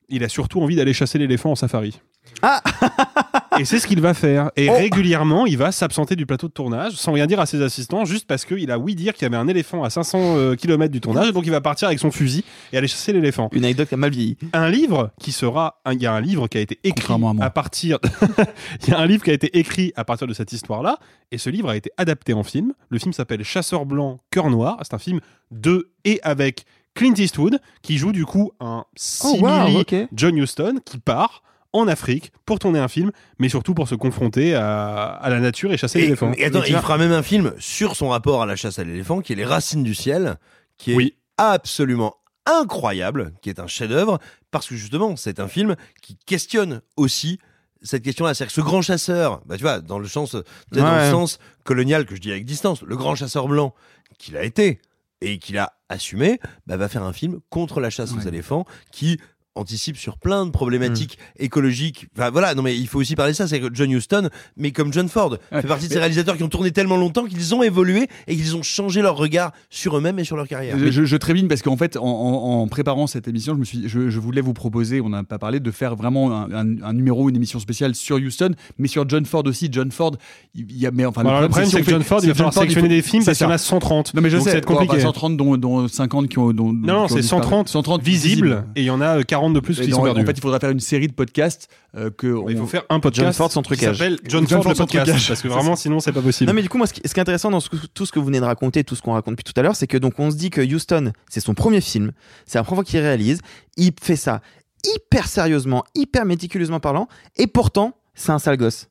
Il a surtout envie d'aller chasser l'éléphant en safari. Ah *laughs* Et c'est ce qu'il va faire. Et Oh. régulièrement, il va s'absenter du plateau de tournage sans rien dire à ses assistants, juste parce qu'il a oui dire qu'il y avait un éléphant à 500 km du tournage, et donc il va partir avec son fusil et aller chasser l'éléphant. Une anecdote qui a mal vieilli. Un livre qui sera, un- il y a un livre qui a été écrit à partir, *laughs* il y a un livre qui a été écrit à partir de cette histoire-là, et ce livre a été adapté en film. Le film s'appelle Chasseur blanc, cœur noir. C'est un film de et avec Clint Eastwood qui joue du coup un Oh, wow, simili ok. John Huston qui part en Afrique pour tourner un film, mais surtout pour se confronter à, à la nature et chasser l'éléphant. et attends, il fera même un film sur son rapport à la chasse à l'éléphant, qui est Les Racines du ciel, qui est Oui. absolument incroyable, qui est un chef-d'œuvre, parce que justement, c'est un film qui questionne aussi cette question-là. C'est-à-dire que ce grand chasseur, bah, tu vois, dans le sens, peut-être dans Ouais. le sens colonial que je dis avec distance, le grand chasseur blanc qu'il a été et qu'il a assumé, bah, va faire un film contre la chasse aux éléphants qui anticipe sur plein de problématiques écologiques. Enfin voilà, non mais il faut aussi parler de ça, c'est que John Huston, mais comme John Ford, Ouais. fait partie de ces réalisateurs qui ont tourné tellement longtemps qu'ils ont évolué et qu'ils ont changé leur regard sur eux-mêmes et sur leur carrière. Je, je, je trémine parce qu'en fait, en, en- en préparant cette émission, je, me suis, je, je voulais vous proposer, on n'a pas parlé, de faire vraiment un, un- un numéro, une émission spéciale sur Houston, mais sur John Ford aussi. John Ford, il y a, mais enfin, Alors, le problème, c'est que John fait- Ford, il va falloir John Ford, sélectionner faut- des films c'est parce qu'il y en a 130. Non, mais je Donc, sais, ça va être bon, enfin, compliqué. 130 dont, dont 50 qui ont. Dont, Non, non, c'est disparu. 130, 130 visibles et il y en a euh, 40 de plus qui sont perdus. En fait, il faudrait faire une série de podcasts euh, que. il faut on- faire un podcast John Ford sans qui trucage. s'appelle John, John Ford, sans podcast trucage. parce que vraiment sinon c'est pas possible. Non mais du coup moi ce qui, ce qui est intéressant dans ce tout ce que vous venez de raconter, tout ce qu'on raconte depuis tout à l'heure, c'est que donc on se dit que Houston c'est son premier film, c'est la première fois qu'il réalise, il fait ça hyper sérieusement, hyper méticuleusement parlant, et pourtant c'est un sale gosse.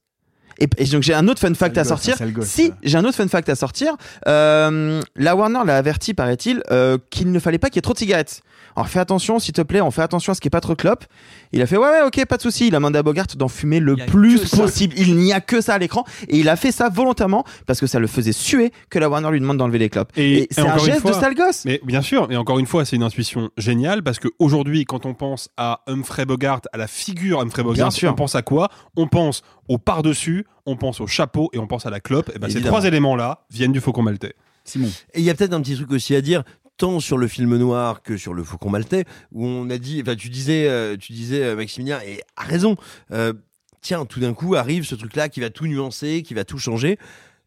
Et, et donc j'ai un autre fun fact à sortir. un sale gosse, si j'ai un autre fun fact à sortir, euh, la Warner l'a averti paraît-il euh, qu'il ne fallait pas qu'il y ait trop de cigarettes. Alors fais attention s'il te plaît, on fait attention à ce qui est pas trop clope. Il a fait ouais ouais ok pas de souci. Il a demandé à Bogart d'en fumer le plus que possible. Il n'y a que ça à l'écran et il a fait ça volontairement parce que ça le faisait suer que la Warner lui demande d'enlever les clopes. Et- Et, et c'est un geste de sale gosse. Mais bien sûr, et encore une fois, c'est une intuition géniale parce qu'aujourd'hui, quand on pense à Humphrey Bogart, à la figure Humphrey Bogart, sûr. on pense à quoi? On pense au par-dessus, on pense au chapeau et on pense à la clope. Et ben, ces trois éléments-là viennent du Faucon Maltais. Simon. Et il y a peut-être un petit truc aussi à dire, tant sur le film noir que sur le Faucon Maltais, où on a dit, enfin tu disais, euh, tu disais euh, Maximilien, et a raison, euh, tiens, tout d'un coup arrive ce truc-là qui va tout nuancer, qui va tout changer.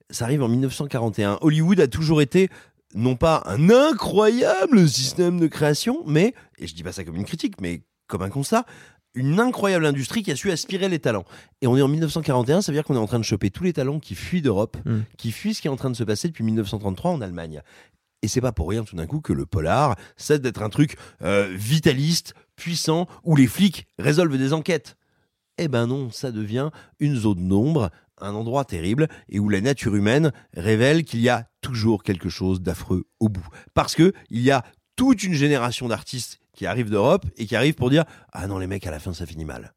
Ça arrive en 1941. Hollywood a toujours été non pas un incroyable système de création, mais, et je dis pas ça comme une critique, mais comme un constat, une incroyable industrie qui a su aspirer les talents. Et on est en 1941, ça veut dire qu'on est en train de choper tous les talents qui fuient d'Europe, Mm. qui fuient ce qui est en train de se passer depuis 1933 en Allemagne. Et c'est pas pour rien tout d'un coup que le polar cesse d'être un truc euh, vitaliste, puissant, où les flics résolvent des enquêtes. Eh ben non, ça devient une zone d'ombre, un endroit terrible, et où la nature humaine révèle qu'il y a toujours quelque chose d'affreux au bout. Parce que il y a toute une génération d'artistes qui arrivent d'Europe et qui arrivent pour dire ah non les mecs à la fin ça finit mal.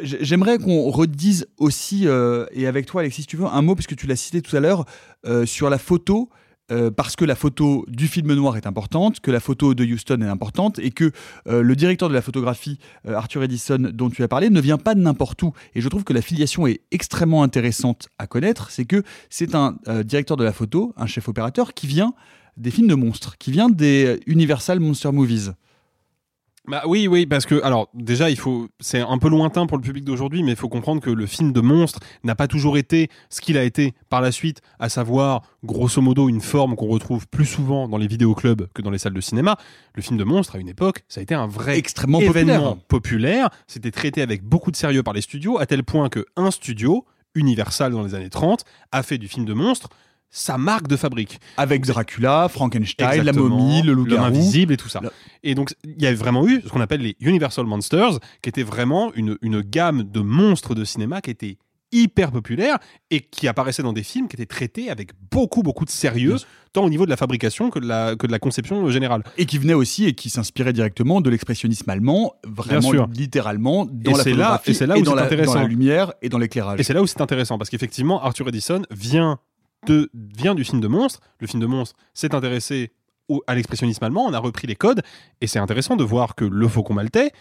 J'aimerais qu'on redise aussi, euh, et avec toi Alexis, si tu veux, un mot, puisque tu l'as cité tout à l'heure, euh, sur la photo. Euh, parce que la photo du film noir est importante, que la photo de Houston est importante, et que euh, le directeur de la photographie, euh, Arthur Edison, dont tu as parlé, ne vient pas de n'importe où. Et je trouve que la filiation est extrêmement intéressante à connaître. C'est que c'est un directeur de la photo, un chef opérateur, qui vient des films de monstres, qui vient des Universal Monster Movies. Bah oui, oui, parce que alors déjà il faut, c'est un peu lointain pour le public d'aujourd'hui, mais il faut comprendre que le film de monstre n'a pas toujours été ce qu'il a été par la suite, à savoir grosso modo une forme qu'on retrouve plus souvent dans les vidéoclubs que dans les salles de cinéma. Le film de monstre à une époque, ça a été un vrai Extrêmement événement populaire. populaire. C'était traité avec beaucoup de sérieux par les studios, à tel point que un studio, Universal dans les années 30, a fait du film de monstre sa marque de fabrique. Avec Dracula, Frankenstein, la momie, le loup-garou. invisible et tout ça. Le- Et donc, il y avait vraiment eu ce qu'on appelle les Universal Monsters, qui était vraiment une, une gamme de monstres de cinéma qui était hyper populaire et qui apparaissait dans des films qui étaient traités avec beaucoup, beaucoup de sérieux, tant au niveau de la fabrication que de la, que de la conception générale. Et qui venait aussi et qui s'inspirait directement de l'expressionnisme allemand, vraiment littéralement dans Et la c'est là- photographie et c'est là où c'est intéressant. dans la lumière et dans l'éclairage. Et c'est là où c'est intéressant, parce qu'effectivement, Arthur Edison vient, de, vient du film de monstre. Le film de monstre s'est intéressé au- à l'expressionnisme allemand, on a repris les codes, et c'est intéressant de voir que le Faucon maltais,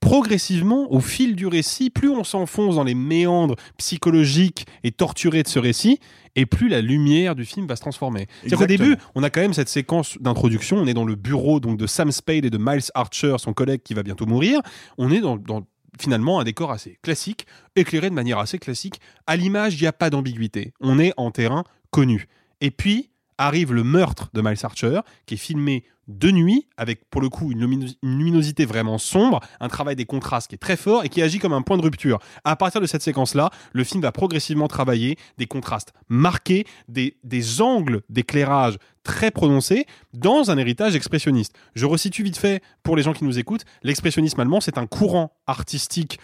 progressivement, au fil du récit, plus on s'enfonce dans les méandres psychologiques et torturés de ce récit, et plus la lumière du film va se transformer. C'est-à-dire début, on a quand même cette séquence d'introduction, on est dans le bureau donc de Sam Spade et de Miles Archer, son collègue qui va bientôt mourir. On est dans, dans finalement un décor assez classique, éclairé de manière assez classique. À l'image, il n'y a pas d'ambiguïté. On est en terrain connu. Et puis arrive le meurtre de Miles Archer, qui est filmé de nuit, avec pour le coup une, lumino- une luminosité vraiment sombre, un travail des contrastes qui est très fort et qui agit comme un point de rupture. À partir de cette séquence-là, le film va progressivement travailler des contrastes marqués, des, des angles d'éclairage très prononcés dans un héritage expressionniste. Je resitue vite fait pour les gens qui nous écoutent, l'expressionnisme allemand, c'est un courant artistique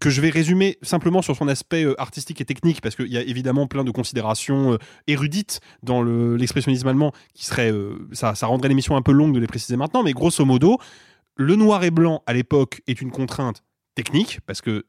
que je vais résumer simplement sur son aspect euh, artistique et technique, parce qu'il y a évidemment plein de considérations euh, érudites dans le- l'expressionnisme allemand, qui serait, euh, ça, ça rendrait l'émission un peu longue de les préciser maintenant, mais grosso modo, le noir et blanc à l'époque est une contrainte technique, parce que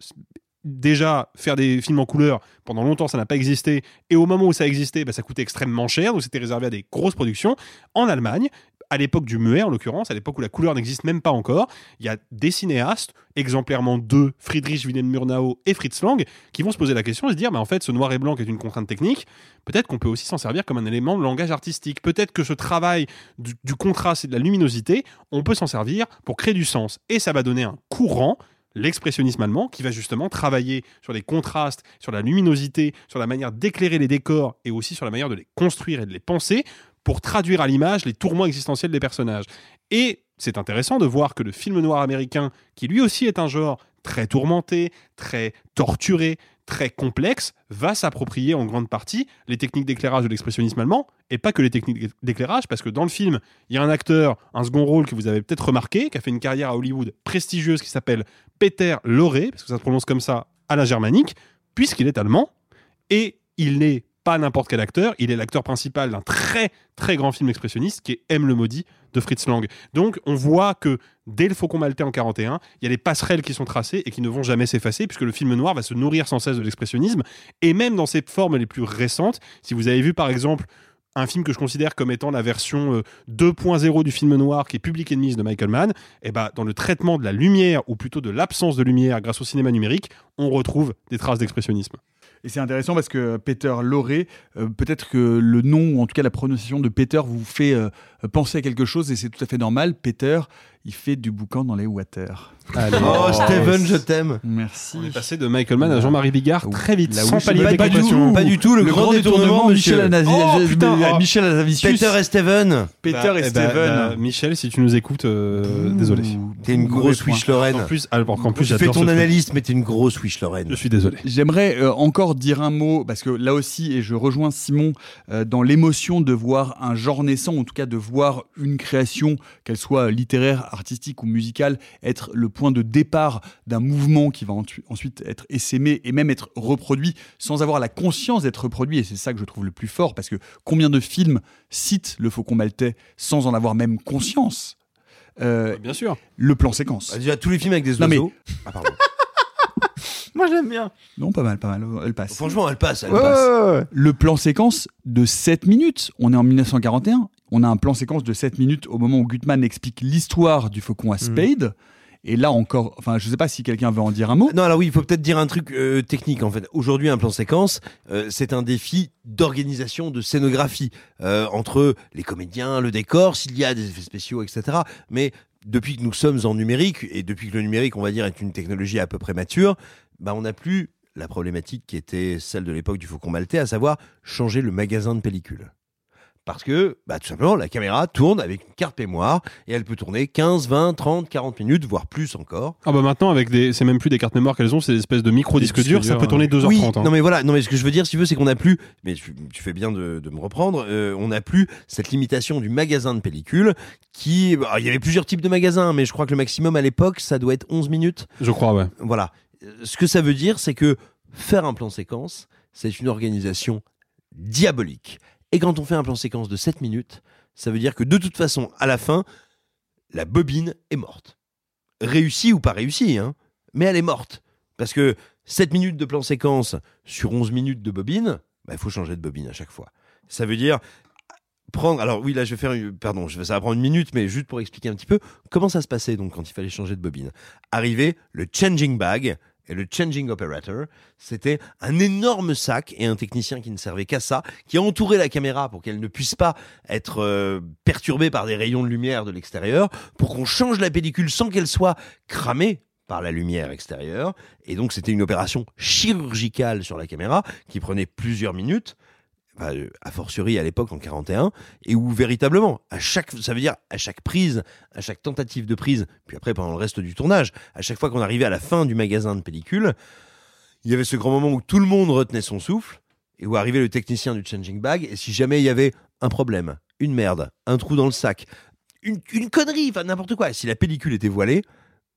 déjà faire des films en couleur pendant longtemps ça n'a pas existé et au moment où ça existait bah, ça coûtait extrêmement cher donc c'était réservé à des grosses productions. En Allemagne à l'époque du muet en l'occurrence à l'époque où la couleur n'existe même pas encore il y a des cinéastes exemplairement deux Friedrich Wilhelm Murnau et Fritz Lang qui vont se poser la question et se dire mais en fait ce noir et blanc qui est une contrainte technique peut-être qu'on peut aussi s'en servir comme un élément de langage artistique. Peut-être que ce travail du, du contraste et de la luminosité on peut s'en servir pour créer du sens. Et ça va donner un courant l'expressionnisme allemand qui va justement travailler sur les contrastes, sur la luminosité, sur la manière d'éclairer les décors et aussi sur la manière de les construire et de les penser pour traduire à l'image les tourments existentiels des personnages. Et c'est intéressant de voir que le film noir américain, qui lui aussi est un genre très tourmenté, très torturé, très complexe, va s'approprier en grande partie les techniques d'éclairage de l'expressionnisme allemand, et pas que les techniques d'éclairage, parce que dans le film, il y a un acteur, un second rôle que vous avez peut-être remarqué, qui a fait une carrière à Hollywood prestigieuse, qui s'appelle Peter Lorre, parce que ça se prononce comme ça à la germanique, puisqu'il est allemand, et il n'est pas n'importe quel acteur, il est l'acteur principal d'un très très grand film expressionniste qui est M le maudit de Fritz Lang. Donc on voit que dès le Faucon maltais en 41, il y a des passerelles qui sont tracées et qui ne vont jamais s'effacer puisque le film noir va se nourrir sans cesse de l'expressionnisme et même dans ses formes les plus récentes, si vous avez vu par exemple un film que je considère comme étant la version euh, 2.0 du film noir qui est Public Enemies de Michael Mann, et bah, dans le traitement de la lumière ou plutôt de l'absence de lumière grâce au cinéma numérique, on retrouve des traces d'expressionnisme. Et c'est intéressant parce que Peter Lorre, euh, peut-être que le nom, ou en tout cas la prononciation de Peter, vous fait euh, penser à quelque chose et c'est tout à fait normal. Peter, il fait du boucan dans les water. Allez. Oh, Steven, je t'aime. Merci. On est passé de Michael Mann à Jean-Marie Bigard très vite, La sans palier pas, pas du tout, Pas du tout, le grand détournement, Michel monsieur. Anazi- Oh, putain, oh. Michel Azavicius. Peter et Steven. Peter Bah, et eh bah, Steven. bah, Michel, si tu nous écoutes, euh, désolé. T'es une grosse. Wish Lorraine. En plus, alors qu'en plus, Tu fais ton analyste, mais t'es une grosse Wish Lorraine. Je suis désolé. J'aimerais euh, encore dire un mot, parce que là aussi, et je rejoins Simon, euh, dans l'émotion de voir un genre naissant, en tout cas de voir une création, qu'elle soit littéraire, artistique ou musicale, être le point de départ d'un mouvement qui va ensuite être essaimé et même être reproduit sans avoir la conscience d'être reproduit. Et c'est ça que je trouve le plus fort, parce que combien de films citent le Faucon Maltais sans en avoir même conscience? Euh, Bien sûr. Le plan séquence. Bah, déjà, tous les films avec des Non, mais- oiseaux. Ah, pardon. *laughs* Moi, j'aime bien. Non, pas mal, pas mal, elle passe. Franchement, elle passe. Elle Ouais, passe. ouais, ouais. Le plan séquence de 7 minutes, on est en 1941, on a un plan séquence de 7 minutes au moment où Gutmann explique l'histoire du faucon à Spade. Et là encore, enfin, je sais pas si quelqu'un veut en dire un mot. Non, alors oui, il faut peut-être dire un truc euh, technique en fait. Aujourd'hui, un plan séquence, euh, c'est un défi d'organisation, de scénographie euh, entre les comédiens, le décor, s'il y a des effets spéciaux, etc. Mais depuis que nous sommes en numérique, et depuis que le numérique, on va dire, est une technologie à peu près mature, bah, on n'a plus la problématique qui était celle de l'époque du Faucon Maltais, à savoir changer le magasin de pellicule. Parce que, bah, tout simplement, la caméra tourne avec une carte mémoire et elle peut tourner 15, 20, 30, 40 minutes, voire plus encore. Ah bah maintenant avec des c'est même plus des cartes mémoire qu'elles ont, c'est des espèces de micro disques Des disques durs, ça peut tourner 2h30 Oui, hein. non mais voilà, non mais ce que je veux dire, si tu veux, c'est qu'on n'a plus, mais tu, tu fais bien de, de me reprendre, euh, on n'a plus cette limitation du magasin de pellicule qui, bah, il y avait plusieurs types de magasins, mais je crois que le maximum à l'époque, ça doit être 11 minutes. Je crois ouais. Voilà. Ce que ça veut dire, c'est que faire un plan séquence, c'est une organisation diabolique. Et quand on fait un plan séquence de 7 minutes, ça veut dire que de toute façon, à la fin, la bobine est morte. Réussie ou pas réussie, hein, mais elle est morte. Parce que 7 minutes de plan séquence sur 11 minutes de bobine, bah, il faut changer de bobine à chaque fois. Ça veut dire prendre. Alors oui, là, je vais faire. Pardon, ça va prendre une minute, mais juste pour expliquer un petit peu comment ça se passait donc quand il fallait changer de bobine? Arrivé le changing bag et le changing operator, c'était un énorme sac et un technicien qui ne servait qu'à ça, qui entourait la caméra pour qu'elle ne puisse pas être euh, perturbée par des rayons de lumière de l'extérieur, pour qu'on change la pellicule sans qu'elle soit cramée par la lumière extérieure. Et donc c'était une opération chirurgicale sur la caméra qui prenait plusieurs minutes enfin, euh, a fortiori à l'époque en 41, et où véritablement, à chaque, ça veut dire à chaque prise, à chaque tentative de prise, puis après pendant le reste du tournage, à chaque fois qu'on arrivait à la fin du magasin de pellicule, il y avait ce grand moment où tout le monde retenait son souffle, et où arrivait le technicien du changing bag, et si jamais il y avait un problème, une merde, un trou dans le sac, une, une connerie, enfin n'importe quoi, si la pellicule était voilée,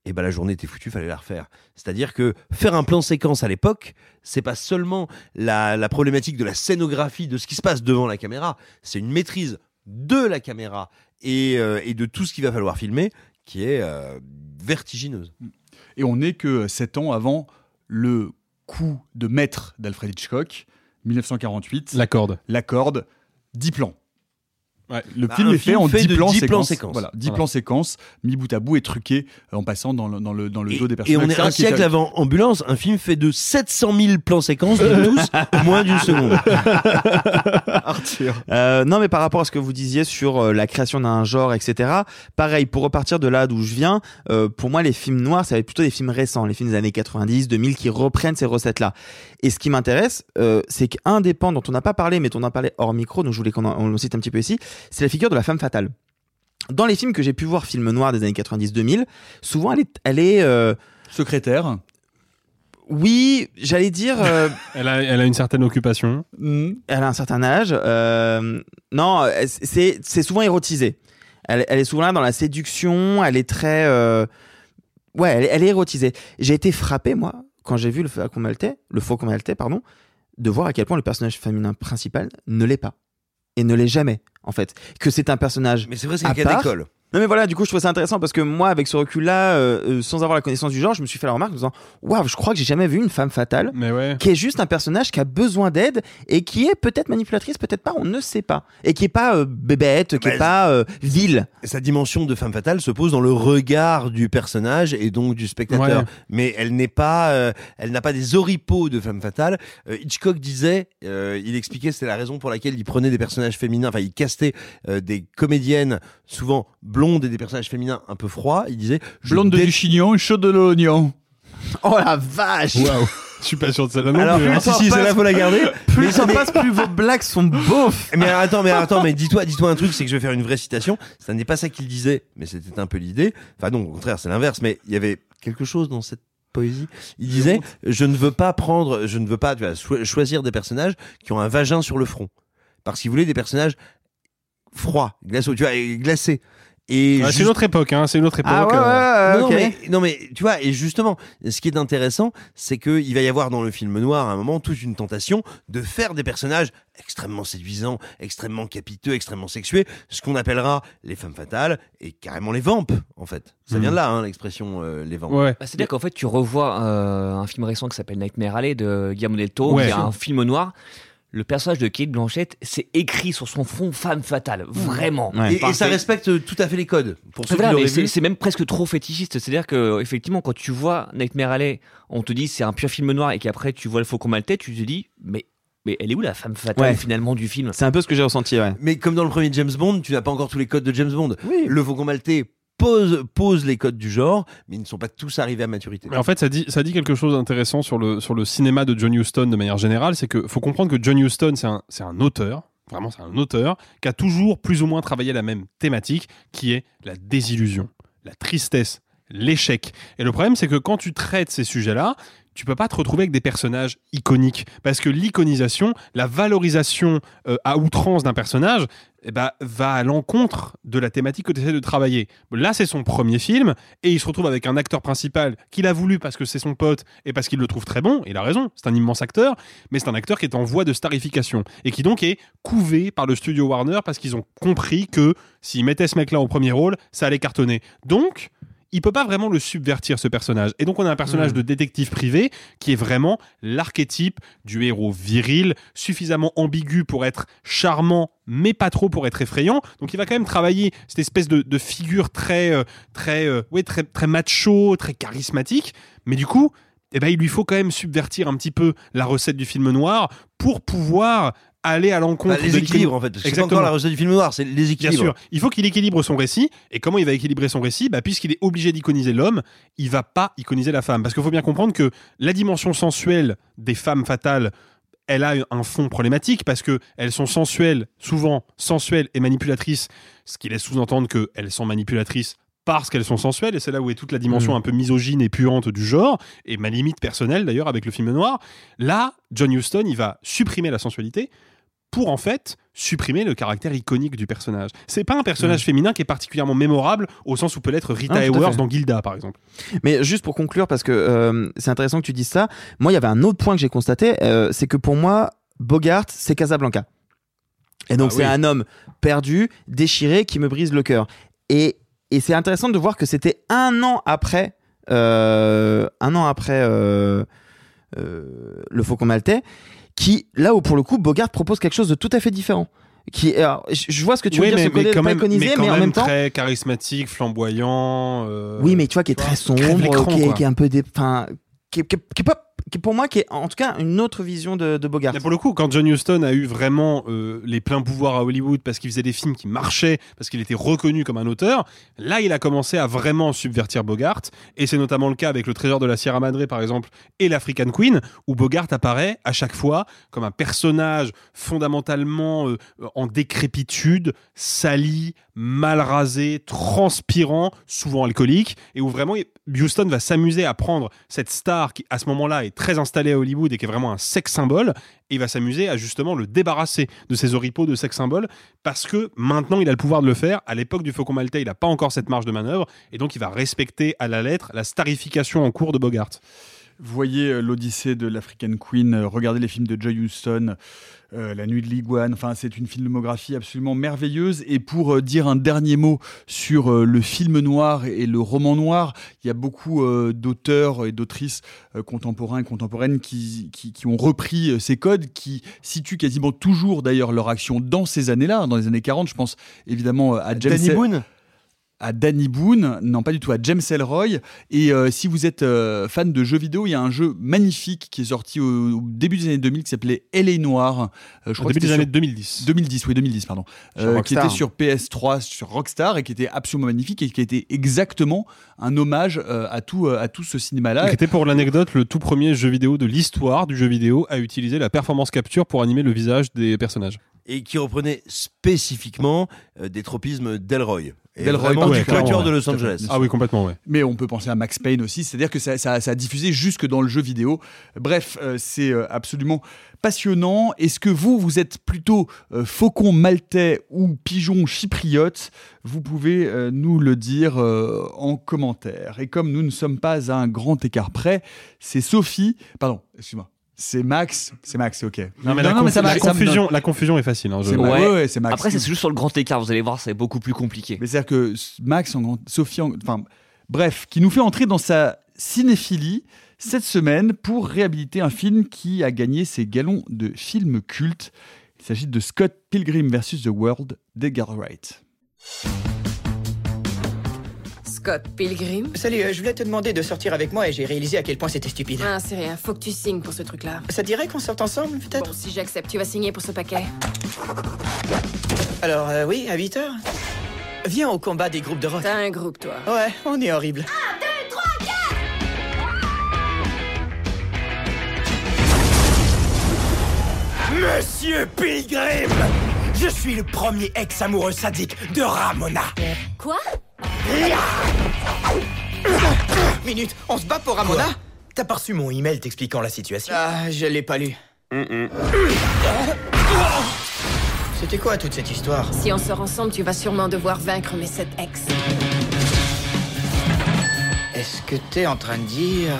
et ben la journée était foutue, fallait la refaire. C'est-à-dire que faire un plan séquence à l'époque, c'est pas seulement la, la problématique de la scénographie, de ce qui se passe devant la caméra, c'est une maîtrise de la caméra et, euh, et de tout ce qu'il va falloir filmer qui est euh, vertigineuse. Et on n'est que 7 ans avant le coup de maître d'Alfred Hitchcock, 1948. La corde. La corde, 10 plans. Le Bah, film est fait film en fait 10 de plans 10 séquences. plans séquences. Voilà, 10 Voilà. plans séquences, mis bout à bout et truqués euh, en passant dans le, dans le, dans le dos des Et personnages. on est un est- siècle avant Ambulance, un film fait de 700 000 plans séquences, de tous, *laughs* en moins d'une seconde. *laughs* Arthur. Euh, non, mais par rapport à ce que vous disiez sur euh, la création d'un genre, etc. Pareil, pour repartir de là d'où je viens, euh, pour moi, les films noirs, ça va être plutôt des films récents, les films des années 90, 2000, qui reprennent ces recettes-là. Et ce qui m'intéresse, euh, c'est qu'un des pans dont on n'a pas parlé, mais dont on a parlé hors micro, donc je voulais qu'on le cite un petit peu ici, c'est la figure de la femme fatale. Dans les films que j'ai pu voir, films noirs des années 90-2000, souvent elle est, elle est euh, secrétaire. Oui, j'allais dire. euh, *laughs* Elle a, elle a une certaine occupation. Hmm. elle a un certain âge. euh, non, c'est c'est souvent érotisé. Elle, elle est souvent là dans la séduction. Elle est très. euh, ouais, elle, est- elle est érotisée. J'ai été frappé moi quand j'ai vu le Faucon Maltais, le Faucon Maltais, pardon, de voir à quel point le personnage féminin principal ne l'est pas et ne l'est jamais en fait. Que c'est un personnage. Mais c'est vrai, d'école. Non mais voilà, du coup je trouve ça intéressant parce que moi avec ce recul-là, euh, euh, sans avoir la connaissance du genre, je me suis fait la remarque en me disant waouh, je crois que j'ai jamais vu une femme fatale Mais ouais. qui est juste un personnage qui a besoin d'aide et qui est peut-être manipulatrice, peut-être pas, on ne sait pas, et qui est pas euh, bébête, qui est Bah, pas euh, vile. Sa dimension de femme fatale se pose dans le regard du personnage et donc du spectateur. Ouais. Mais elle n'est pas, euh, elle n'a pas des oripeaux de femme fatale. Euh, Hitchcock disait, euh, il expliquait, c'était la raison pour laquelle il prenait des personnages féminins, enfin il castait euh, des comédiennes souvent blondes et des personnages féminins un peu froids. Il disait, je Blonde de dé- du chignon, chaude de l'oignon. *laughs* Oh la vache Waouh. Je suis pas sûr de celle-là non Alors, plus. hein. si, si, celle-là, faut la garder. Plus Mais- ça mais- passe, plus vos blagues sont beaufs. Mais attends, mais attends, mais dis-toi, dis-toi un truc, c'est que je vais faire une vraie citation. Ça n'est pas ça qu'il disait, mais c'était un peu l'idée. Enfin non, au contraire, c'est l'inverse. Mais il y avait quelque chose dans cette poésie. Il disait, je ne veux pas prendre, je ne veux pas tu vois, cho- choisir des personnages qui ont un vagin sur le front, parce qu'il voulait des personnages froids, glaçaux, tu vois, glacés. Et Ouais, C'est une autre époque, hein. C'est une autre époque. Ah ouais, euh. ouais, non, mais, non mais tu vois et justement ce qui est intéressant c'est que il va y avoir dans le film noir à un moment toute une tentation de faire des personnages extrêmement séduisants extrêmement capiteux extrêmement sexués ce qu'on appellera les femmes fatales et carrément les vampes en fait ça vient de là hein, l'expression euh, les vampes Ouais. Bah, C'est-à-dire qu'en fait, tu revois euh, un film récent qui s'appelle Nightmare Alley de Guillermo del Toro, Ouais. qui est un film noir. Le personnage de Kate Blanchett, c'est écrit sur son fond femme fatale, vraiment. Ouais. et, et ça respecte tout à fait les codes pour ceux Voilà, qui mais l'auraient c'est même presque trop fétichiste. C'est-à-dire que effectivement, quand tu vois Nightmare Alley, on te dit c'est un pur film noir et qu'après tu vois le Faucon Maltais, tu te dis mais mais elle est où la femme fatale Ouais. finalement du film? C'est un peu ce que j'ai ressenti, ouais. mais comme dans le premier James Bond tu n'as pas encore tous les codes de James Bond Oui. le Faucon Maltais pose, les codes du genre, mais ils ne sont pas tous arrivés à maturité. En fait, ça dit, quelque chose d'intéressant sur le, sur le cinéma de John Huston de manière générale. C'est que faut comprendre que John Huston, c'est un, c'est un auteur. Vraiment, c'est un auteur qui a toujours plus ou moins travaillé la même thématique, qui est la désillusion, la tristesse, l'échec. Et le problème, c'est que quand tu traites ces sujets-là, tu peux pas te retrouver avec des personnages iconiques parce que l'iconisation, la valorisation euh, à outrance d'un personnage, eh ben, va à l'encontre de la thématique que tu essaies de travailler. Là, c'est son premier film et il se retrouve avec un acteur principal qu'il a voulu parce que c'est son pote et parce qu'il le trouve très bon. Il a raison, c'est un immense acteur, mais c'est un acteur qui est en voie de starification et qui donc est couvé par le studio Warner parce qu'ils ont compris que s'ils mettaient ce mec-là en premier rôle, ça allait cartonner. Donc, il peut pas vraiment le subvertir ce personnage. Et donc on a un personnage Mm. de détective privé qui est vraiment l'archétype du héros viril, suffisamment ambigu pour être charmant, mais pas trop pour être effrayant. Donc il va quand même travailler cette espèce de, de figure très, euh, très, euh, ouais, très, très macho, très charismatique. Mais du coup, eh ben, il lui faut quand même subvertir un petit peu la recette du film noir pour pouvoir aller à l'encontre Bah, les de équilibres en fait. Parce que C'est Exactement. encore la recette du film noir, c'est les Bien équilibres. sûr, il faut qu'il équilibre son récit. Et comment il va équilibrer son récit bah, Puisqu'il est obligé d'iconiser l'homme, il va pas iconiser la femme. Parce qu'il faut bien comprendre que la dimension sensuelle des femmes fatales, elle a un fond problématique parce que elles sont sensuelles, souvent sensuelles et manipulatrices, ce qui laisse sous-entendre qu'elles sont manipulatrices parce qu'elles sont sensuelles, et c'est là où est toute la dimension Mhm. un peu misogyne et puante du genre, et ma limite personnelle d'ailleurs avec le film noir. Là, John Huston, il va supprimer la sensualité pour en fait supprimer le caractère iconique du personnage. C'est pas un personnage féminin qui est particulièrement mémorable au sens où peut l'être Rita Ah, Hayworth dans Gilda par exemple. Mais juste pour conclure, parce que euh, c'est intéressant que tu dises ça, moi il y avait un autre point que j'ai constaté, euh, c'est que pour moi, Bogart, c'est Casablanca. Et donc Ah c'est oui. un homme perdu, déchiré, qui me brise le cœur. Et, et c'est intéressant de voir que c'était un an après, euh, un an après Le Faucon Maltais, qui, là où pour le coup, Bogart propose quelque chose de tout à fait différent. Qui, alors, je, vois ce que tu veux dire, ce mais quand même, mais mais, en même même temps, très charismatique, flamboyant. euh, oui, mais tu vois, qui est très sombre, qui, est, quoi. qui est un peu des, enfin, qui, qui est pas, pour moi, qui est en tout cas une autre vision de, Bogart. Mais pour le coup, quand John Huston a eu vraiment euh, les pleins pouvoirs à Hollywood parce qu'il faisait des films qui marchaient, parce qu'il était reconnu comme un auteur, là, il a commencé à vraiment subvertir Bogart. Et c'est notamment le cas avec Le Trésor de la Sierra Madre, par exemple, et l'African Queen, où Bogart apparaît à chaque fois comme un personnage fondamentalement euh, en décrépitude, sali, mal rasé, transpirant, souvent alcoolique, et où vraiment Houston va s'amuser à prendre cette star qui, à ce moment-là, très installée à Hollywood et qui est vraiment un sex symbole, et il va s'amuser à justement le débarrasser de ses oripeaux de sex symbole, parce que maintenant il a le pouvoir de le faire. À l'époque du Faucon Maltais, il n'a pas encore cette marge de manœuvre, et donc il va respecter à la lettre la starification en cours de Bogart. Voyez euh, l'Odyssée de l'African Queen, euh, regardez les films de Joy Houston, euh, La Nuit de l'Iguane. Enfin, c'est une filmographie absolument merveilleuse. Et pour euh, dire un dernier mot sur euh, le film noir et le roman noir, il y a beaucoup d'auteurs et d'autrices contemporains et contemporaines qui, qui, qui ont repris ces codes, qui situent quasiment toujours d'ailleurs leur action dans ces années-là, dans les années 40. Je pense évidemment à James Danny Boone? À Danny Boone, non pas du tout, à James Ellroy. Et euh, si vous êtes euh, fan de jeux vidéo, il y a un jeu magnifique qui est sorti au, au début des années 2000 qui s'appelait LA Noir. Euh, je Au crois que début des années sur- 2010. 2010, oui, 2010, pardon. Euh, qui était sur PS3, sur Rockstar, et qui était absolument magnifique et qui était exactement un hommage euh, à, tout, euh, à tout ce cinéma-là. Qui était pour l'anecdote le tout premier jeu vidéo de l'histoire du jeu vidéo à utiliser la performance capture pour animer le visage des personnages. Et qui reprenait spécifiquement euh, des tropismes d'Elroy. Et Delroy, vraiment ouais, du quatuor de Los Angeles. Ah oui, complètement, ouais. Mais on peut penser à Max Payne aussi, c'est-à-dire que ça, ça- ça a diffusé jusque dans le jeu vidéo. Bref, euh, c'est euh, absolument passionnant. Est-ce que vous, vous êtes plutôt euh, faucon maltais ou pigeon chypriote? Vous pouvez euh, nous le dire euh, en commentaire. Et comme nous ne sommes pas à un grand écart près, c'est Sophie, pardon, excuse-moi. C'est Max, c'est Max, c'est ok. Non, mais la, m'a- la ça me- confusion, la confusion est facile. hein, je- C'est Max. Ouais, ouais, c'est Max. Après, c'est juste sur le grand écart, vous allez voir, c'est beaucoup plus compliqué. Mais c'est-à-dire que Max, en grand, Sophie, en- enfin, bref, qui nous fait entrer dans sa cinéphilie cette semaine pour réhabiliter un film qui a gagné ses galons de film culte. Il s'agit de Scott Pilgrim vs. The World d'Edgar Wright. Scott Pilgrim Salut, euh, je voulais te demander de sortir avec moi et j'ai réalisé à quel point c'était stupide. Ah, c'est rien, faut que tu signes pour ce truc-là. Ça te dirait qu'on sorte ensemble, peut-être? Bon, si j'accepte, tu vas signer pour ce paquet. Alors, euh, oui, à 8 heures? Viens au combat des groupes de rock. T'as un groupe, toi. Ouais, on est horrible. Monsieur Pilgrim Je suis le premier ex-amoureux sadique de Ramona. Quoi? Minute, on se bat pour Ramona? T'as pas reçu mon email t'expliquant la situation? Ah, je l'ai pas lu. C'était quoi toute cette histoire? Si on sort ensemble, tu vas sûrement devoir vaincre mes sept ex. Est-ce que t'es en train de dire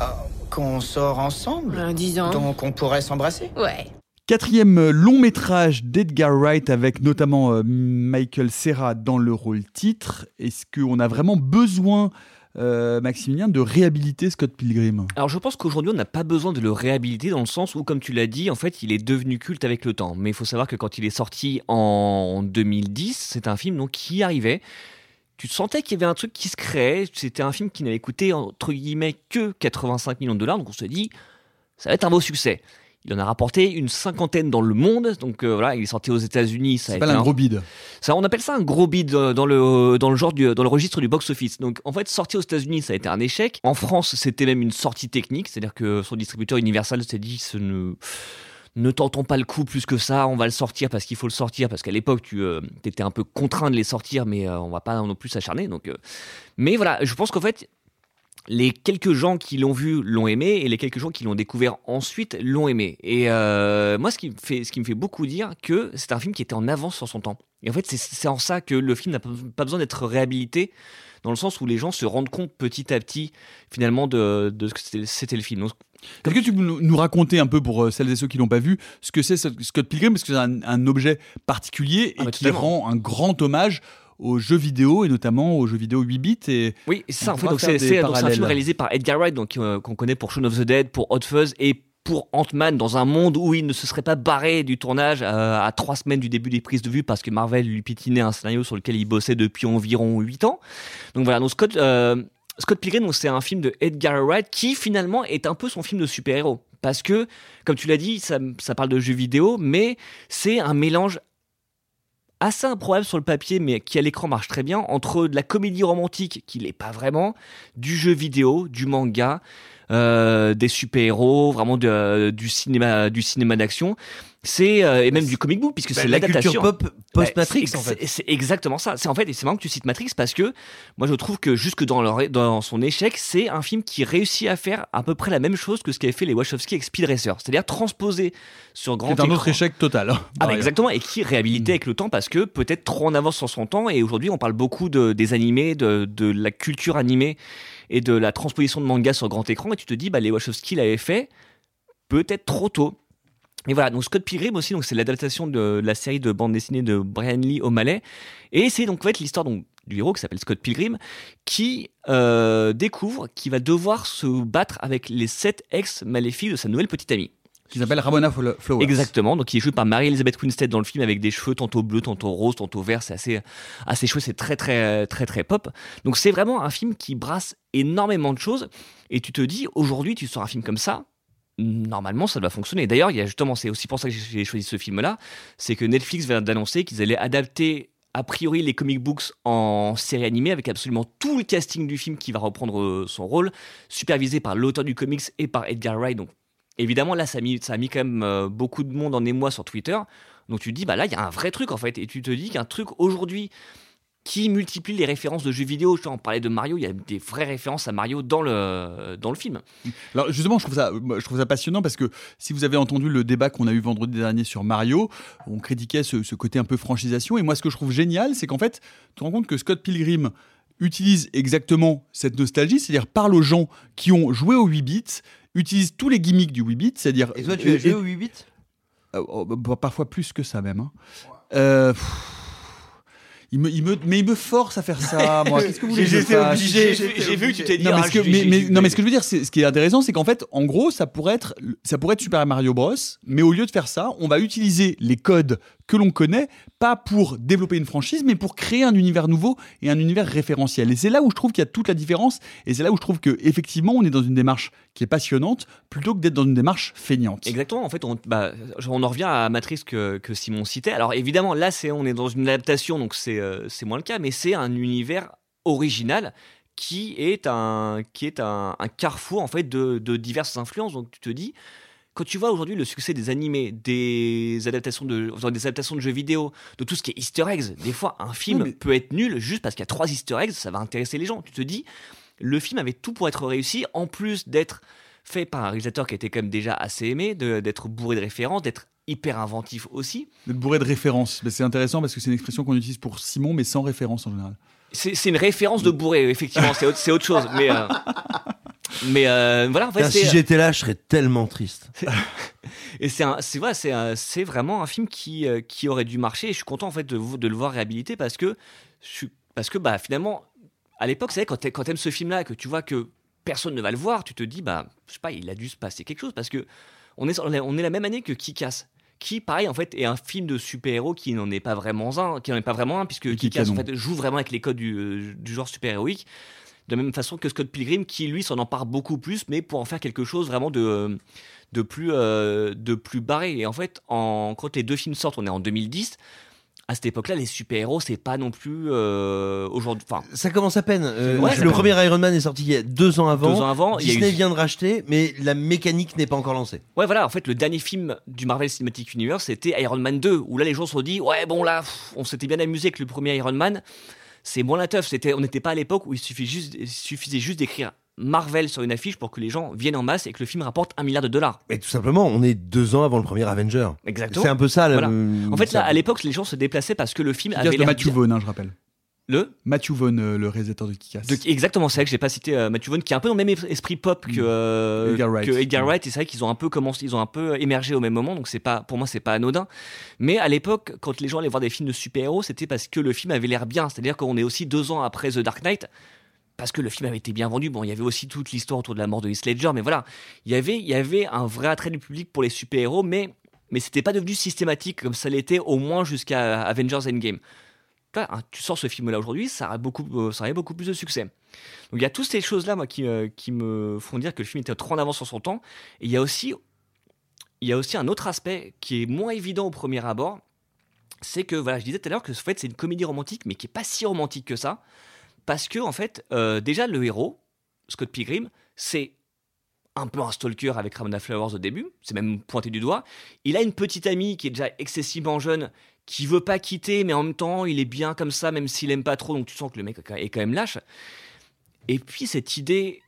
euh, qu'on sort ensemble? Euh, disons. Donc on pourrait s'embrasser? Ouais. Quatrième euh, long métrage d'Edgar Wright avec notamment euh, Michael Serra dans le rôle titre. Est-ce qu'on a vraiment besoin, euh, Maximilien, de réhabiliter Scott Pilgrim? Alors je pense qu'aujourd'hui on n'a pas besoin de le réhabiliter dans le sens où, comme tu l'as dit, en fait il est devenu culte avec le temps. Mais il faut savoir que quand il est sorti en 2010, c'est un film donc qui arrivait. Tu sentais qu'il y avait un truc qui se créait. C'était un film qui n'avait coûté entre guillemets que 85 millions de dollars. Donc on se dit, ça va être un beau succès. Il en a rapporté une cinquantaine dans le monde. Donc euh, voilà, il est sorti aux États-Unis. Ça pas un gros bide. ça, on appelle ça un gros bid euh, dans le, dans le genre du, dans le registre du box-office. Donc, en fait, sorti aux États-Unis, ça a été un échec. En France, c'était même une sortie technique, c'est-à-dire que son distributeur Universal s'est dit, ce ne, ne tentons pas le coup plus que ça, on va le sortir parce qu'il faut le sortir, parce qu'à l'époque, tu euh, étais un peu contraint de les sortir, mais euh, on va pas non plus s'acharner. Donc, euh, mais voilà, je pense qu'en fait, les quelques gens qui l'ont vu l'ont aimé et les quelques gens qui l'ont découvert ensuite l'ont aimé. Et euh, moi, ce qui, me fait, ce qui me fait beaucoup dire que c'est un film qui était en avance sur son temps. Et en fait, c'est- en ça que le film n'a pas besoin d'être réhabilité, dans le sens où les gens se rendent compte petit à petit, finalement, de, de ce que c'était- le film. Donc, Est-ce que tu peux nous raconter un peu pour euh, celles et ceux qui l'ont pas vu ce que c'est ce- Scott Pilgrim parce que c'est un, un objet particulier et Ah bah, qui rend un grand hommage aux jeux vidéo et notamment aux jeux vidéo 8 bits et Oui, c'est ça en fait. c'est un film réalisé par Edgar Wright, donc euh, qu'on connaît pour Shaun of the Dead, pour Hot Fuzz et pour Ant-Man dans un monde où il ne se serait pas barré du tournage euh, à trois semaines du début des prises de vue parce que Marvel lui pitinait un scénario sur lequel il bossait depuis environ 8 ans. Donc voilà, donc Scott, euh, Scott Pilgrim, c'est un film de Edgar Wright qui finalement est un peu son film de super-héros. Parce que, comme tu l'as dit, ça, ça parle de jeux vidéo, mais c'est un mélange assez improbable sur le papier, mais qui à l'écran marche très bien, entre de la comédie romantique, qui l'est pas vraiment, du jeu vidéo, du manga, euh, des super-héros, vraiment de- du cinéma, du cinéma d'action. C'est euh, et même du comic book puisque Bah, c'est la l'adaptation. culture pop post-Matrix, Ouais, c'est en fait. ex- C'est exactement ça. C'est en fait et c'est marrant que tu cites Matrix parce que moi je trouve que jusque dans leur, dans son échec, c'est un film qui réussit à faire à peu près la même chose que ce qu'avaient fait les Wachowski avec Speed Racer, c'est-à-dire transposer sur grand c'est un écran. autre échec total. hein, Ah bah exactement, et qui réhabilité avec le temps parce que peut-être trop en avance sur son temps. Et aujourd'hui, on parle beaucoup de, des animés, de, de la culture animée et de la transposition de manga sur grand écran. Et tu te dis, bah, les Wachowski l'avaient fait peut-être trop tôt. Et voilà, donc Scott Pilgrim aussi, donc c'est l'adaptation de la série de bande dessinée de Brian Lee O'Malley. Et c'est donc en fait l'histoire donc, du héros qui s'appelle Scott Pilgrim qui euh, découvre qu'il va devoir se battre avec les sept ex maléfiques de sa nouvelle petite amie. Qui s'appelle Ramona Flo- Flowers. Exactement, donc il est joué par Mary-Elizabeth Winstead dans le film avec des cheveux tantôt bleus, tantôt roses, tantôt verts, c'est assez, assez chouette, c'est très très très très pop. Donc c'est vraiment un film qui brasse énormément de choses et tu te dis aujourd'hui tu sors un film comme ça, normalement ça doit fonctionner. D'ailleurs, il y a justement, c'est aussi pour ça que j'ai choisi ce film-là, c'est que Netflix vient d'annoncer qu'ils allaient adapter a priori les comic books en série animée avec absolument tout le casting du film qui va reprendre euh, son rôle, supervisé par l'auteur du comics et par Edgar Wright. Donc évidemment là ça a mis, ça a mis quand même euh, beaucoup de monde en émoi sur Twitter. Donc tu te dis bah là il y a un vrai truc en fait et tu te dis qu'un truc aujourd'hui qui multiplie les références de jeux vidéo. Je on parlait de Mario, il y a des vraies références à Mario dans le, dans le film. Alors justement, je trouve ça, je trouve ça passionnant parce que si vous avez entendu le débat qu'on a eu vendredi dernier sur Mario, on critiquait ce, ce côté un peu franchisation. Et moi, ce que je trouve génial, c'est qu'en fait, tu te rends compte que Scott Pilgrim utilise exactement cette nostalgie, c'est-à-dire parle aux gens qui ont joué au 8 bits, utilise tous les gimmicks du 8 bits, c'est-à-dire. Et toi, tu as joué au 8 bits? Euh, oh, bah, Parfois plus que ça même. hein. Euh, pff, il me, il me, mais il me force à faire ça, *laughs* moi. Qu'est-ce que vous voulez J'étais obligé, j'ai- vu que tu t'es dit, non, mais ah, ce que, mais- mais- non, mais ce que je veux dire, c'est ce qui est intéressant, c'est qu'en fait, en gros, ça pourrait être, ça pourrait être Super Mario Bros. Mais au lieu de faire ça, on va utiliser les codes que l'on connaît, pas pour développer une franchise, mais pour créer un univers nouveau et un univers référentiel. Et c'est là où je trouve qu'il y a toute la différence. Et c'est là où je trouve que effectivement, on est dans une démarche qui est passionnante, plutôt que d'être dans une démarche feignante. Exactement, en fait, on, bah, on en revient à Matrix que, que Simon citait. Alors évidemment, là, c'est, on est dans une adaptation, donc c'est c'est moins le cas, mais c'est un univers original qui est un, qui est un, un carrefour en fait de, de diverses influences. Donc tu te dis, quand tu vois aujourd'hui le succès des animés, des adaptations de, enfin, des adaptations de jeux vidéo, de tout ce qui est Easter eggs, des fois un film peut être nul juste parce qu'il y a trois Easter eggs, ça va intéresser les gens. Tu te dis, le film avait tout pour être réussi, en plus d'être fait par un réalisateur qui était quand même déjà assez aimé, d'être bourré de références, d'être hyper inventif aussi. D'être bourré de références. Mais C'est intéressant parce que c'est une expression qu'on utilise pour Simon, mais sans référence en général. C'est c'est une référence de bourré, effectivement, c'est autre, c'est autre chose. Mais, euh, mais euh, voilà, en fait, si j'étais là, je serais tellement triste. *laughs* Et c'est un- c'est vrai, c'est un- c'est vraiment un film qui, euh, qui aurait dû marcher. Et je suis content en fait de, de le voir réhabilité parce que je suis- parce que bah finalement à l'époque, c'est vrai, quand t'a- quand t'aimes ce film-là, que tu vois que personne ne va le voir, tu te dis bah je sais pas, il a dû se passer quelque chose parce que on est on est, la même année que Kick-Ass. Qui, pareil, en fait, est un film de super-héros qui n'en est pas vraiment un, qui n'en est pas vraiment un, puisque Kick-Ass, en fait, joue vraiment avec les codes du, du genre super-héroïque, de la même façon que Scott Pilgrim, qui, lui, s'en empare beaucoup plus, mais pour en faire quelque chose vraiment de, de, plus, euh, de plus barré. Et en fait, en, quand les deux films sortent, on est en 2010, à cette époque-là, les super-héros, c'est pas non plus euh, aujourd'hui. Enfin, Ça commence à peine. Euh, Ouais, le premier Iron Man est sorti il y a deux ans avant. Deux ans avant, Disney eu- vient de racheter, mais la mécanique n'est pas encore lancée. Ouais, voilà, en fait, le dernier film du Marvel Cinematic Universe, c'était Iron Man 2, où là, les gens se sont dit, ouais, bon, là, pff, on s'était bien amusé avec le premier Iron Man, c'est moins la teuf. C'était, on n'était pas à l'époque où il suffisait juste, il suffisait juste d'écrire Marvel sur une affiche pour que les gens viennent en masse et que le film rapporte un milliard de dollars. Mais tout simplement, on est deux ans avant le premier Avenger. Exactement. C'est un peu ça. le-. En fait, là, ça- à l'époque, les gens se déplaçaient parce que le film avait de l'air Matthew Vaughn, hein, je rappelle. Le Matthew Vaughn, euh, le réalisateur de Kick-Ass. De- exactement, c'est vrai que j'ai pas cité euh, Matthew Vaughn, qui est un peu dans le même esprit pop que, euh, Edgar Wright. que Edgar Wright. Et c'est vrai qu'ils ont un peu commencé, ils ont un peu émergé au même moment, donc c'est pas, pour moi, c'est pas anodin. Mais à l'époque, quand les gens allaient voir des films de super-héros, c'était parce que le film avait l'air bien. C'est-à-dire qu'on est aussi deux ans après The Dark Knight. Parce que le film avait été bien vendu. Bon, il y avait aussi toute l'histoire autour de la mort de Heath Ledger, mais voilà, il y avait, il y avait un vrai attrait du public pour les super-héros, mais, mais c'était pas devenu systématique comme ça l'était au moins jusqu'à Avengers Endgame. Hein, tu sors ce film-là aujourd'hui, ça aurait beaucoup, euh, aurait beaucoup plus de succès. Donc il y a toutes ces choses-là, moi, qui, qui me font dire que le film était trop en avance sur son temps. Et il y a aussi, il y a aussi un autre aspect qui est moins évident au premier abord, c'est que voilà, je disais tout à l'heure que en fait c'est une comédie romantique, mais qui est pas si romantique que ça, parce que en fait, euh, déjà le héros, Scott Pilgrim, c'est un peu un stalker avec Ramona Flowers au début, c'est même pointé du doigt. Il a une petite amie qui est déjà excessivement jeune, qui veut pas quitter, mais en même temps, il est bien comme ça, même s'il aime pas trop, donc tu sens que le mec est quand même lâche. Et puis cette idée,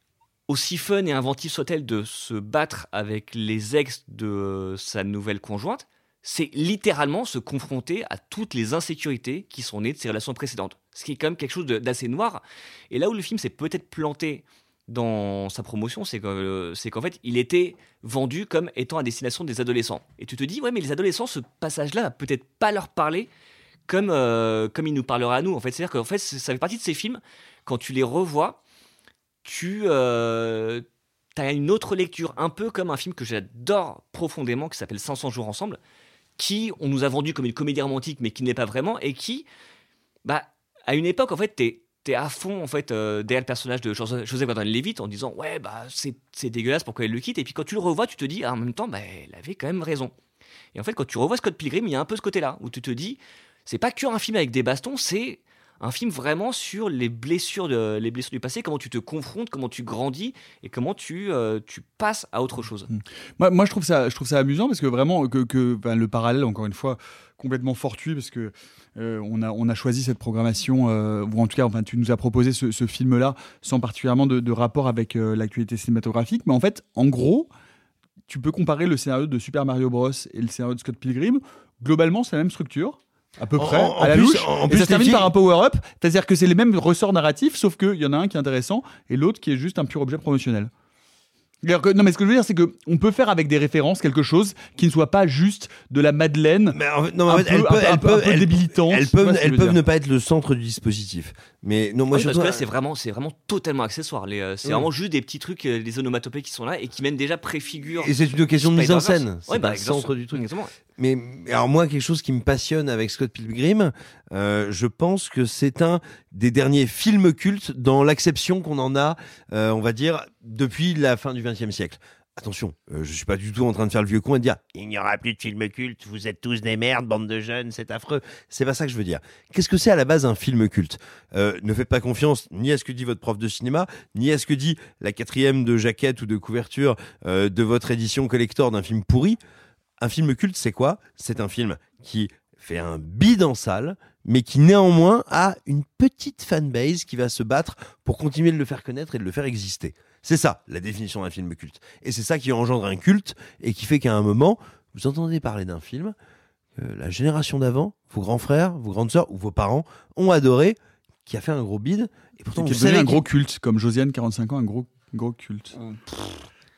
aussi fun et inventive soit-elle, de se battre avec les ex de sa nouvelle conjointe, c'est littéralement se confronter à toutes les insécurités qui sont nées de ses relations précédentes. Ce qui est quand même quelque chose d'assez noir. Et là où le film s'est peut-être planté dans sa promotion, euh, c'est qu'en fait, il était vendu comme étant à destination des adolescents. Et tu te dis, ouais, mais les adolescents, ce passage-là peut-être pas leur parler comme, euh, comme il nous parlera à nous. En fait, c'est-à-dire qu'en fait, ça fait partie de ces films, quand tu les revois, tu euh, as une autre lecture, un peu comme un film que j'adore profondément, qui s'appelle 500 jours ensemble, qui on nous a vendu comme une comédie romantique, mais qui n'est pas vraiment, et qui, bah, à une époque, en fait, t'es t'es à fond en fait euh, derrière le personnage de Joseph Gordon-Levitt en disant ouais bah c'est c'est dégueulasse pourquoi elle le quitte? Et puis quand tu le revois tu te dis ah, en même temps bah elle avait quand même raison. Et en fait quand tu revois Scott Pilgrim il y a un peu ce côté là où tu te dis c'est pas que un film avec des bastons c'est un film vraiment sur les blessures les blessures du passé comment tu te confrontes comment tu grandis et comment tu euh, passes à autre chose Moi, moi, je trouve ça, je trouve ça amusant parce que vraiment que, le parallèle, encore une fois, complètement fortuit parce que euh, on a on a choisi cette programmation euh, ou en tout cas, enfin, tu nous as proposé ce, film-là sans particulièrement de, de rapport avec l'actualité cinématographique, mais en fait, en gros, tu peux comparer le scénario de Super Mario Bros et le scénario de Scott Pilgrim. Globalement, c'est la même structure. À peu près, en- en à la plus- louche. en et ça se termine par un power-up. C'est-à-dire que c'est les mêmes ressorts narratifs, sauf qu'il y en a un qui est intéressant et l'autre qui est juste un pur objet promotionnel. Que- non, mais ce que je veux dire, c'est que on peut faire avec des références quelque chose qui ne soit pas juste de la Madeleine. Mais en fait, non, mais en un fait, peu- elles peuvent, peu- un elles peuvent, elles- elles ne pas être le centre du dispositif. Mais non, moi Oui, je parce que là, c'est vraiment, c'est vraiment totalement accessoire. Les, euh, c'est Oui. vraiment juste des petits trucs, euh, des onomatopées qui sont là et qui mènent déjà préfigurent. Et c'est une question de mise en scène. C'est Ouais, bah, le centre du truc. Exactement. Mais alors moi, quelque chose qui me passionne avec Scott Pilgrim, euh, je pense que c'est un des derniers films cultes dans l'acception qu'on en a, on va dire, depuis la fin du XXe siècle. Attention, euh, je suis pas du tout en train de faire le vieux con et de dire il n'y aura plus de film culte, vous êtes tous des merdes, bande de jeunes, c'est affreux. C'est pas ça que je veux dire. Qu'est-ce que c'est à la base un film culte? Euh, Ne faites pas confiance ni à ce que dit votre prof de cinéma, ni à ce que dit la quatrième de jaquette ou de couverture euh, de votre édition collector d'un film pourri. Un film culte, c'est quoi? C'est un film qui fait un bide en salle, mais qui néanmoins a une petite fanbase qui va se battre pour continuer de le faire connaître et de le faire exister. C'est ça, la définition d'un film culte. Et c'est ça qui engendre un culte et qui fait qu'à un moment, vous entendez parler d'un film que la génération d'avant, vos grands frères, vos grandes sœurs ou vos parents ont adoré, qui a fait un gros bide. Et pourtant, qui vous savez un gros culte, comme Josiane, 45 ans, un gros, gros culte.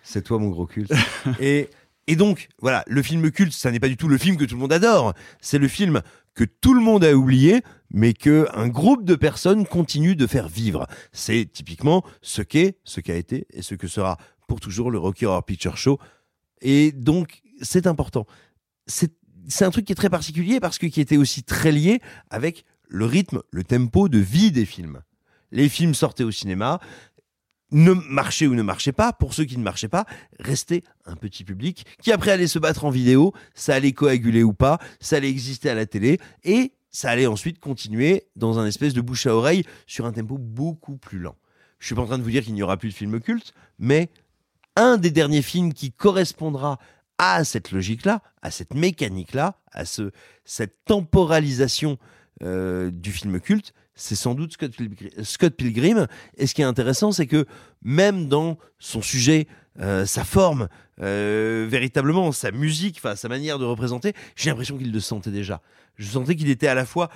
C'est toi mon gros culte. *laughs* et, et donc, voilà, le film culte, ça n'est pas du tout le film que tout le monde adore. C'est le film que tout le monde a oublié, mais que un groupe de personnes continue de faire vivre. C'est typiquement ce qu'est, ce qu'a été et ce que sera pour toujours le Rocky Horror Picture Show. Et donc, c'est important. C'est c'est un truc qui est très particulier parce que qui était aussi très lié avec le rythme, le tempo de vie des films. Les films sortaient au cinéma, ne marchaient ou ne marchaient pas. Pour ceux qui ne marchaient pas, restait un petit public qui après allait se battre en vidéo, ça allait coaguler ou pas, ça allait exister à la télé et ça allait ensuite continuer dans un espèce de bouche à oreille sur un tempo beaucoup plus lent. Je suis pas en train de vous dire qu'il n'y aura plus de films cultes, mais un des derniers films qui correspondra à cette logique-là, à cette mécanique-là, à ce, cette temporalisation euh, du film culte, c'est sans doute Scott Pilgrim, Scott Pilgrim. Et ce qui est intéressant, c'est que même dans son sujet, euh, sa forme, euh, véritablement sa musique, enfin sa manière de représenter, j'ai l'impression qu'il le sentait déjà. Je sentais qu'il était à la fois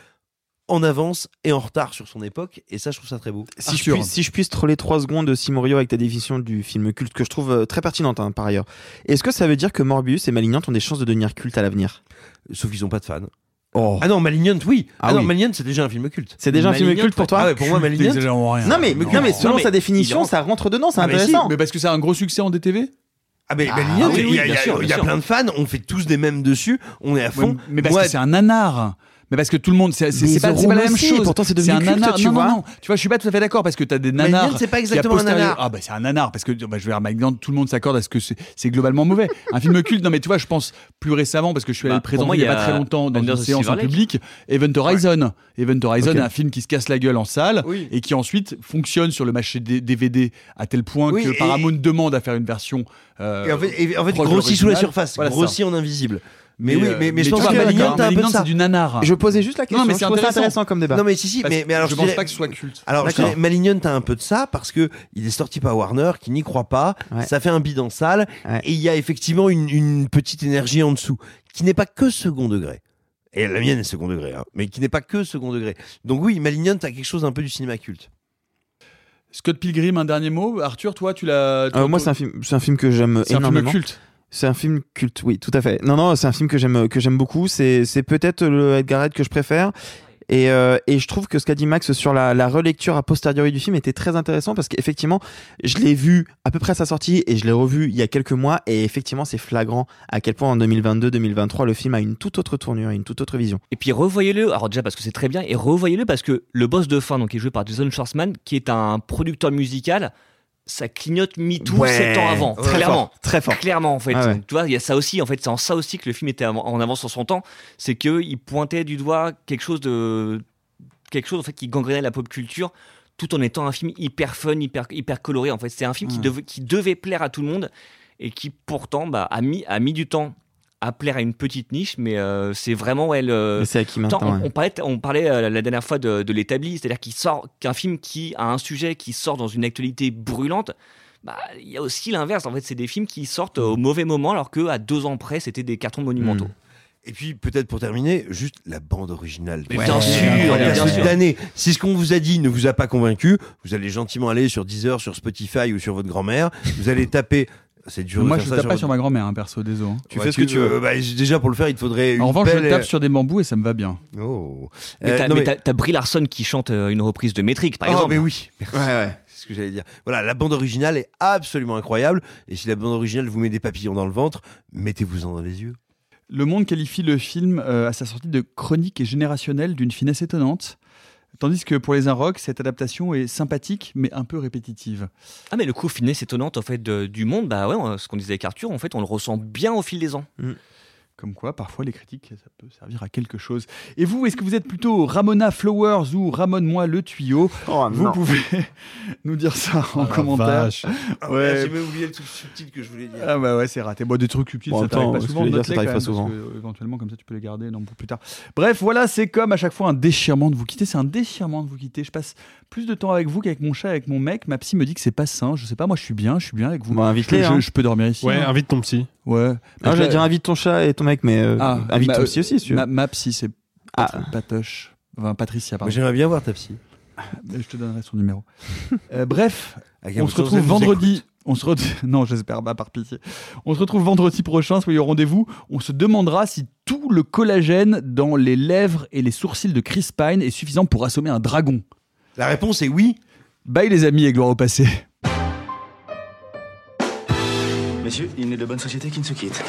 en avance et en retard sur son époque, et ça, je trouve ça très beau. Si je, puis, si je puisse troller trois secondes de Simorio avec ta définition du film culte, que je trouve euh, très pertinente hein, par ailleurs. Est-ce que ça veut dire que Morbius et Malignant ont des chances de devenir cultes à l'avenir? Sauf qu'ils n'ont pas de fans. Oh. Ah non, Malignant, oui. Ah, Ah non, oui. Malignant, c'est déjà un film culte. C'est déjà un film culte pour toi Ah ouais, pour moi, Malignant. Non mais, non, mais selon Non, mais sa définition, ça rentre dedans, c'est Ah, mais si, intéressant. Mais parce que c'est un gros succès en DTV Ah, mais Ah, Malignant, oui, il oui, y a, plein de fans, on fait tous des mèmes dessus, on est à fond. Ouais, mais parce Moi, que c'est un nanar. Mais parce que tout le monde, c'est pas, la même aussi, chose. pourtant c'est devenu un culte, nanar. tu non, vois. Non, non, tu vois, je suis pas tout à fait d'accord parce que t'as des nanars. c'est pas exactement a un nanar. Ah bah c'est un nanar parce que bah, je veux dire, Malignant, tout le monde s'accorde à ce que c'est globalement mauvais. Un film culte, non mais tu vois, je pense plus récemment parce que je suis allé Bah, le présenter pour moi, il y a pas très longtemps dans une séance en public. Event Horizon. Event Horizon est un film qui se casse la gueule en salle Oui. et qui ensuite fonctionne sur le marché des DVD à tel point Oui, que et- Paramount demande à faire une version. euh, Et en fait, et en fait proche de grossit sous la surface, grossit en invisible. Mais, oui, euh, mais, mais je pense que Malignant, t'as un peu de ça. c'est du nanar. Je posais juste la question, Non, mais c'est intéressant. intéressant comme débat. Non mais si si, mais, mais alors je je pense dirais- pas que ce soit culte. Alors je D'accord. dirais, Malignant a un peu de ça parce que il est sorti par Warner qui n'y croit pas, Ouais. ça fait un bide en salle Ouais. et il y a effectivement une, une petite énergie en dessous qui n'est pas que second degré. Et la mienne est second degré, hein, mais qui n'est pas que second degré. Donc oui, Malignant a quelque chose un peu du cinéma culte. Scott Pilgrim, un dernier mot? Arthur, toi, tu l'as. Euh, moi, c'est un film, c'est un film que j'aime c'est un film énormément. culte. C'est un film culte, oui, tout à fait. Non, non, c'est un film que j'aime, que j'aime beaucoup. C'est, c'est peut-être le Edgar Wright que je préfère. Et, euh, et je trouve que ce qu'a dit Max sur la, la relecture a posteriori du film était très intéressant parce qu'effectivement, je l'ai vu à peu près à sa sortie et je l'ai revu il y a quelques mois et effectivement, c'est flagrant à quel point en 2022-2023, le film a une toute autre tournure, une toute autre vision. Et puis revoyez-le, alors déjà parce que c'est très bien, et revoyez-le parce que le boss de fin, donc qui est joué par Jason Schwartzman, qui est un producteur musical, ça clignote MeToo Ouais, 7 ans avant, très clairement. fort, très fort. Clairement, en fait. Ah ouais. Donc, tu vois, il y a ça aussi, en fait, c'est en ça aussi que le film était en avance sur son temps, c'est qu'il pointait du doigt quelque chose de. quelque chose, en fait, qui gangrénait la pop culture tout en étant un film hyper fun, hyper, hyper coloré. En fait, c'est un film qui, Ouais. devait, qui devait plaire à tout le monde et qui pourtant bah, a, mis, a mis du temps à plaire à une petite niche, mais euh, c'est vraiment ouais, le, Mais c'est à qui Attends, maintenant on, ouais. on parlait, on parlait euh, la dernière fois de, de l'établi, c'est-à-dire qu'il sort qu'un film qui a un sujet qui sort dans une actualité brûlante. Bah, il y a aussi l'inverse. En fait, c'est des films qui sortent au mauvais moment, alors que à deux ans près, c'était des cartons monumentaux. Et puis peut-être pour terminer, juste la bande originale. Mais bien sûr, Incroyable. bien sûr. Si ce qu'on vous a dit ne vous a pas convaincu, vous allez gentiment aller sur Deezer, sur Spotify ou sur votre grand-mère. Vous allez taper. C'est dur. Moi, de je faire tape ça pas sur ma grand-mère, hein, perso, désolé. Ouais, euh, bah, déjà pour le faire, il te faudrait. Une En revanche, je tape sur des bambous et ça me va bien. Oh. Mais Euh, t'as non, mais Brie Larson qui chante euh, une reprise de Métrique, par Oh, exemple. mais oui. Merci. C'est ce que j'allais dire. Voilà, la bande originale est absolument incroyable. Et si la bande originale vous met des papillons dans le ventre, mettez-vous-en dans les yeux. Le Monde qualifie le film euh, à sa sortie de chronique et générationnelle d'une finesse étonnante. Tandis que pour les Inrocks, cette adaptation est sympathique, mais un peu répétitive. Ah mais le coup finesse étonnante en fait de- du monde, bah ouais, ce qu'on disait avec Arthur, en fait on le ressent bien au fil des ans. Comme quoi, parfois, les critiques, ça peut servir à quelque chose. Et vous, est-ce que vous êtes plutôt Ramona Flowers ou Ramone-moi le tuyau? Vous non. pouvez *laughs* nous dire ça en la commentaire. Ah ouais. J'ai même oublié le truc subtil que je voulais dire. Ah bah ouais, c'est raté. Bon, des trucs subtils, Bon, ça t'arrive pas souvent. dire, ça t'arrive pas même, souvent. que, euh, éventuellement, comme ça, tu peux les garder non, pour plus tard. Bref, voilà, c'est comme à chaque fois un déchirement de vous quitter. C'est un déchirement de vous quitter. Je passe plus de temps avec vous qu'avec mon chat, avec mon mec. Ma psy me dit que c'est pas sain. Je sais pas, moi je suis bien, je suis bien avec vous. Bah, invite-les, Je- je, hein. je peux dormir ici. Ouais, hein. invite ton psy. Ouais. Ah, j'allais dire invite ton chat et ton mec, mais euh, Ah, invite ma- toi aussi aussi, si tu veux. Ma, ma psy, c'est Ah. Pat- Patoche. Enfin, Patricia, pardon. j'aimerais bien voir ta psy. *laughs* Je te donnerai son numéro. Euh, bref, À on se retrouve vendredi. *laughs* On se retrouve... Non, j'espère pas, par pitié. On se retrouve vendredi prochain, soyez au rendez-vous. On se demandera si tout le collagène dans les lèvres et les sourcils de Chris Pine est suffisant pour assommer un dragon. La réponse est oui. Bye les amis et gloire au passé. Messieurs, il n'est de bonne société qui ne se quitte.